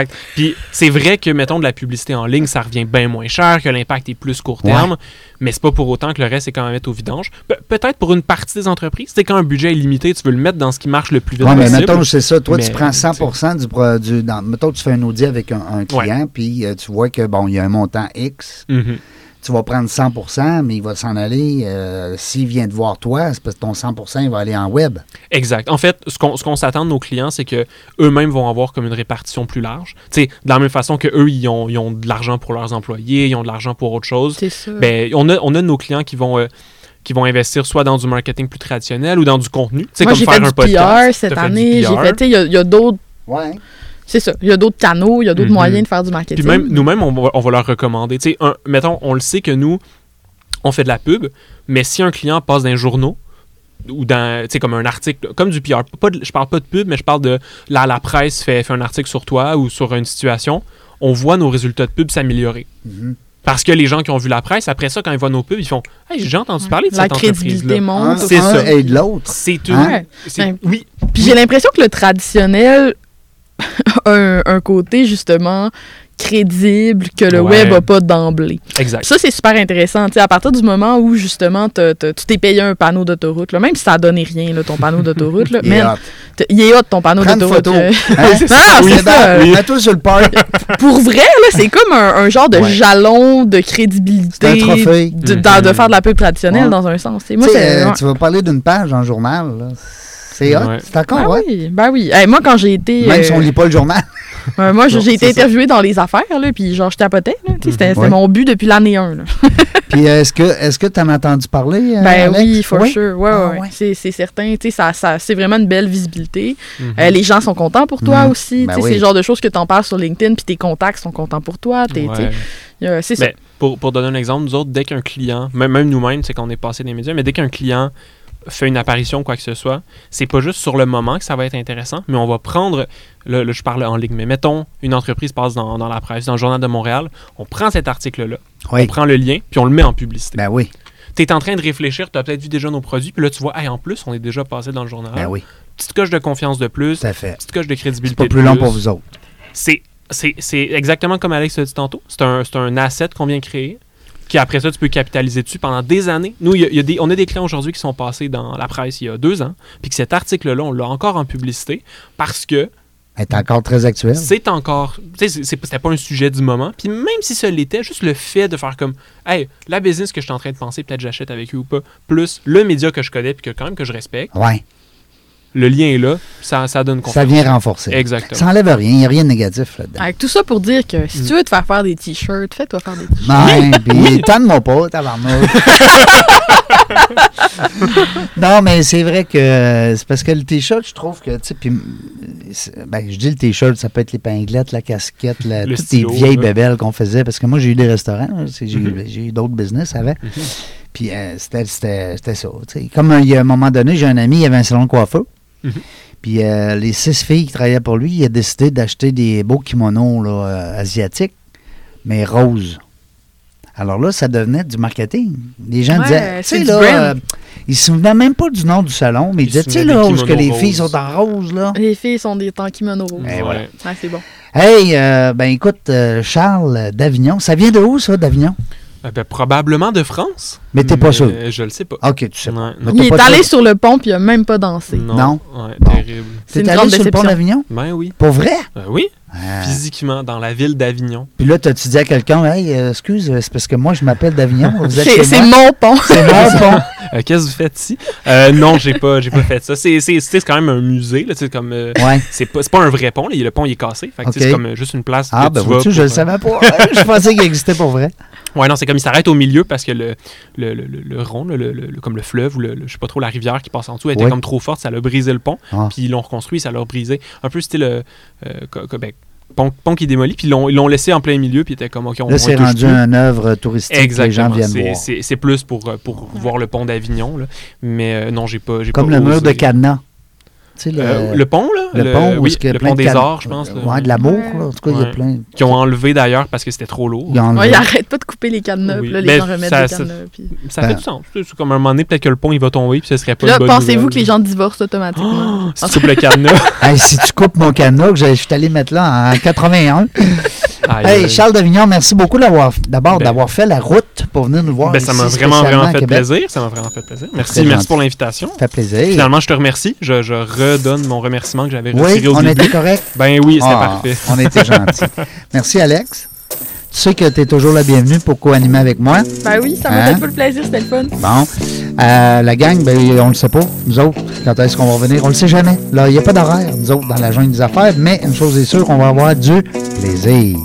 Exact. Puis c'est vrai que, mettons, de la publicité en ligne, ça revient bien moins cher, que l'impact est plus court terme, mais c'est pas pour autant que le reste est quand même mettre au vidange. Pe- Peut-être pour une partie des entreprises, c'est quand un budget est limité, tu veux le mettre dans ce qui marche le plus vite Oui, mais possible. mettons, c'est ça. Toi, Mais, tu prends 100% du produit. Dans, mettons, tu fais un audit avec un, un client, puis euh, tu vois que, bon, il y a un montant X. Mhm. Tu vas prendre 100% mais il va s'en aller. euh, S'il vient de voir toi, c'est parce que ton 100 il va aller en web. Exact. En fait, ce qu'on ce qu'on s'attend de nos clients, c'est que eux-mêmes vont avoir comme une répartition plus large. Tu sais, de la même façon que eux, ils ont, ils ont de l'argent pour leurs employés, ils ont de l'argent pour autre chose. C'est ça. Ben, on a, on a de nos clients qui vont, euh, qui vont investir soit dans du marketing plus traditionnel ou dans du contenu. Moi, comme j'ai faire fait un du podcast. PR cette T'as fait du année. J'ai PR. fait, tu sais, il y a, il y a d'autres. Ouais. C'est ça. Il y a d'autres canaux, il y a d'autres Mhm. moyens de faire du marketing. Puis même, nous-mêmes, on va, on va leur recommander. Tu sais, un- mettons, on le sait que nous, on fait de la pub, mais si un client passe dans un journaux ou dans, tu sais, comme un article, comme du PR, pas de- je parle pas de pub, mais je parle de la, la presse fait, fait un article sur toi ou sur une situation, on voit nos résultats de pub s'améliorer. Mhm. Parce que les gens qui ont vu la presse, après ça, quand ils voient nos pubs, ils font Hey, j'ai entendu parler de La cette crédibilité entreprise-là. monte. Un, C'est ça. aide l'autre. C'est. Hein? Ben, Oui, Puis j'ai l'impression que le traditionnel un, un côté justement crédible que le Ouais. web n'a pas d'emblée. exact. Ça, c'est super intéressant. Tu sais, à partir du moment où justement t'as- t'as- tu t'es payé un panneau d'autoroute, là, même si ça a donné rien, là, ton panneau d'autoroute, là, Il il est hot ton panneau d'autoroute. photo. Hein? c'est Non, ça, non, oui. c'est ça. Oui. Mets-toi sur le parc. Pour vrai, là, c'est comme un, un genre de Ouais. jalon de crédibilité C'est un trophée. de, Mhm. de faire de la pub traditionnelle Ouais. dans un sens. Moi, euh, ouais. tu vas parler d'une page en journal. là. C'est hot. Ouais. C'est encore Ben hot. oui, ben oui. Hey, moi, quand j'ai été. Même si on euh, lit pas le journal. euh, moi, j'ai été interviewée dans les affaires, là, puis genre, je tapotais. C'était Ouais. mon but depuis l'année 1. Là. Puis est-ce que est-ce que tu en as entendu parler? euh, Ben Alex? oui, for Oui? sure. Ouais, Ah, ouais, ouais. C'est, c'est certain. Tu sais, ça, ça, c'est vraiment une belle visibilité. Mhm. Euh, les gens sont contents pour toi Mhm. aussi. Ben Tu sais, oui. C'est le genre de choses que tu en parles sur LinkedIn, puis tes contacts sont contents pour toi. C'est ça. Ben, pour, pour donner un exemple, nous autres, dès qu'un client, même, même nous-mêmes, c'est qu'on est passé des médias, mais dès qu'un client fait une apparition, quoi que ce soit, c'est pas juste sur le moment que ça va être intéressant, mais on va prendre, je parle en ligne, mais mettons, une entreprise passe dans, dans la presse, dans le Journal de Montréal, on prend cet article-là, Oui. on prend le lien, puis on le met en publicité. Ben oui. tu es en train de réfléchir, tu as peut-être vu déjà nos produits, puis là, tu vois, hey, en plus, on est déjà passé dans le journal. Ben oui, Petite coche de confiance de plus, à fait. petite coche de crédibilité C'est pas de plus long pour vous autres. c'est, exactement comme Alex l'a dit tantôt. C'est un, c'est un asset qu'on vient créer, qui après ça, tu peux capitaliser dessus pendant des années. Nous, y a- il y a des, on a des clients aujourd'hui qui sont passés dans la presse il y a deux ans, puis que cet article-là, on l'a encore en publicité parce que est encore très actuelle. c'est encore. C'était pas un sujet du moment. Puis même si ça l'était, juste le fait de faire comme, hey, la business que je suis en train de penser, peut-être j'achète avec eux ou pas, plus le média que je connais, puis que quand même que je respecte, Oui, le lien est là, ça, ça donne confiance. ça vient renforcer. Exactement. Ça enlève rien, il n'y a rien de négatif là-dedans. Avec tout ça pour dire que Mm. si tu veux te faire faire des t-shirts, fais-toi faire des t-shirts. Ouais, puis tanne-moi pas, tabarnouche. non, mais c'est vrai que euh, c'est parce que le t-shirt, je trouve que, tu sais, puis, ben, je dis le t-shirt, ça peut être l'épinglette, la casquette, la, Le toutes stylo, les vieilles là. bébelles qu'on faisait, parce que moi, j'ai eu des restaurants, c'est- j'ai eu d'autres business avant. Puis euh, c'était- c'était c'était ça, tu sais. Comme euh, il y a un moment donné, j'ai un ami, il avait un salon de coiffeur. Mhm. Puis euh, les six filles qui travaillaient pour lui, il a décidé d'acheter des beaux kimonos là, euh, asiatiques, mais roses. Alors là, ça devenait du marketing. Les gens Ouais, disaient, tu sais, là, euh, ils se souvenaient même pas du nom du salon, mais ils Ils disaient, tu sais, là, où est-ce que les filles sont en rose, là? Les filles sont des temps kimono roses. Eh, Ouais. voilà. Ouais, c'est bon. Hey, euh, ben écoute, euh, Charles d'Avignon, ça vient de où, ça, d'Avignon? Euh, ben, probablement de France. Mais t'es pas sûr. Je le sais pas. OK, tu sais pas. Ouais, Mais Il est pas allé sûr. sur le pont puis il a même pas dansé. Non. Non. Ouais, Bon. terrible. C'est allé grande sur le pont d'Avignon? Ben oui. Pour vrai? Ben oui. Ah. Physiquement, dans la ville d'Avignon. Puis là, t'as-tu dit à quelqu'un, hey, euh, excuse, euh, c'est parce que moi, je m'appelle d'Avignon. C'est mon pont. C'est mon pont. Euh, Qu'est-ce que vous faites ici? Euh, non, j'ai pas, j'ai pas fait ça. C'est, c'est, c'est quand même un musée. Là, tu sais, comme, euh, Ouais. c'est, pas, c'est pas un vrai pont. Là. Le pont il est cassé. Fait que, tu. C'est comme euh, juste une place Ah, que ben tu vas vois-tu, je le savais pas. je pensais qu'il existait pour vrai. Ouais, non, c'est comme il s'arrête au milieu parce que le, le, le, le- rond, comme le fleuve ou le, je sais pas trop, la rivière qui passe en dessous, elle était Ouais. comme trop forte, ça l'a brisé le pont. Ah. Puis ils l'ont reconstruit, ça l'a brisé. Un peu style euh, euh, co- co- ben, pont, pont qui est démoli, puis ils l'ont, laissé en plein milieu, puis ils étaient comme, OK, on Là, c'est rendu plus. une œuvre touristique que les gens Exactement. viennent C'est, voir. c'est, plus pour, euh, pour voir le pont d'Avignon. Mais euh, non, j'ai pas. Comme pas le mur de cadenas. Le, Euh, le pont, là le pont oui, le plein pont de des arts, je pense. Ouais, de l'amour. En tout cas, il y a plein. Qui ont enlevé d'ailleurs parce que c'était trop lourd. Ils ont enlevé. Ouais, il arrête pas de couper les cadenas. Oui. puis Là, les Ben, gens remettent ça- les ça- cadenas. Puis Ça Ben. fait du sens. C'est comme un moment donné, peut-être que le pont il va tomber, puis ce serait pas là, une bonne pensez-vous que les gens divorcent automatiquement? Oh, si tu coupes le cadenas. Hey, si tu coupes mon cadenas, que je je suis allé mettre là en 81. Hey. Charles d'Avignon, merci beaucoup d'avoir d'abord Ben- d'avoir fait la route pour venir nous voir. Ben, ça m'a vraiment, vraiment fait plaisir. Ça m'a vraiment fait plaisir. Merci, Très merci gentil. pour l'invitation. Ça fait plaisir. Finalement, je te remercie. Je, je redonne mon remerciement que j'avais oui, retiré au on début. était correct. Ben oui, c'était Ah, parfait. On était gentils. Merci, Alex. Tu sais que tu es toujours la bienvenue pour co-animer avec moi. Ben oui, ça m'a Hein? fait full plaisir, c'était le fun. Bon. Euh, la gang, ben, on le sait pas. Nous autres, quand est-ce qu'on va revenir? On le sait jamais. Là, il n'y a pas d'horaire, nous autres, dans la jungle des affaires, mais une chose est sûre, on va avoir du plaisir.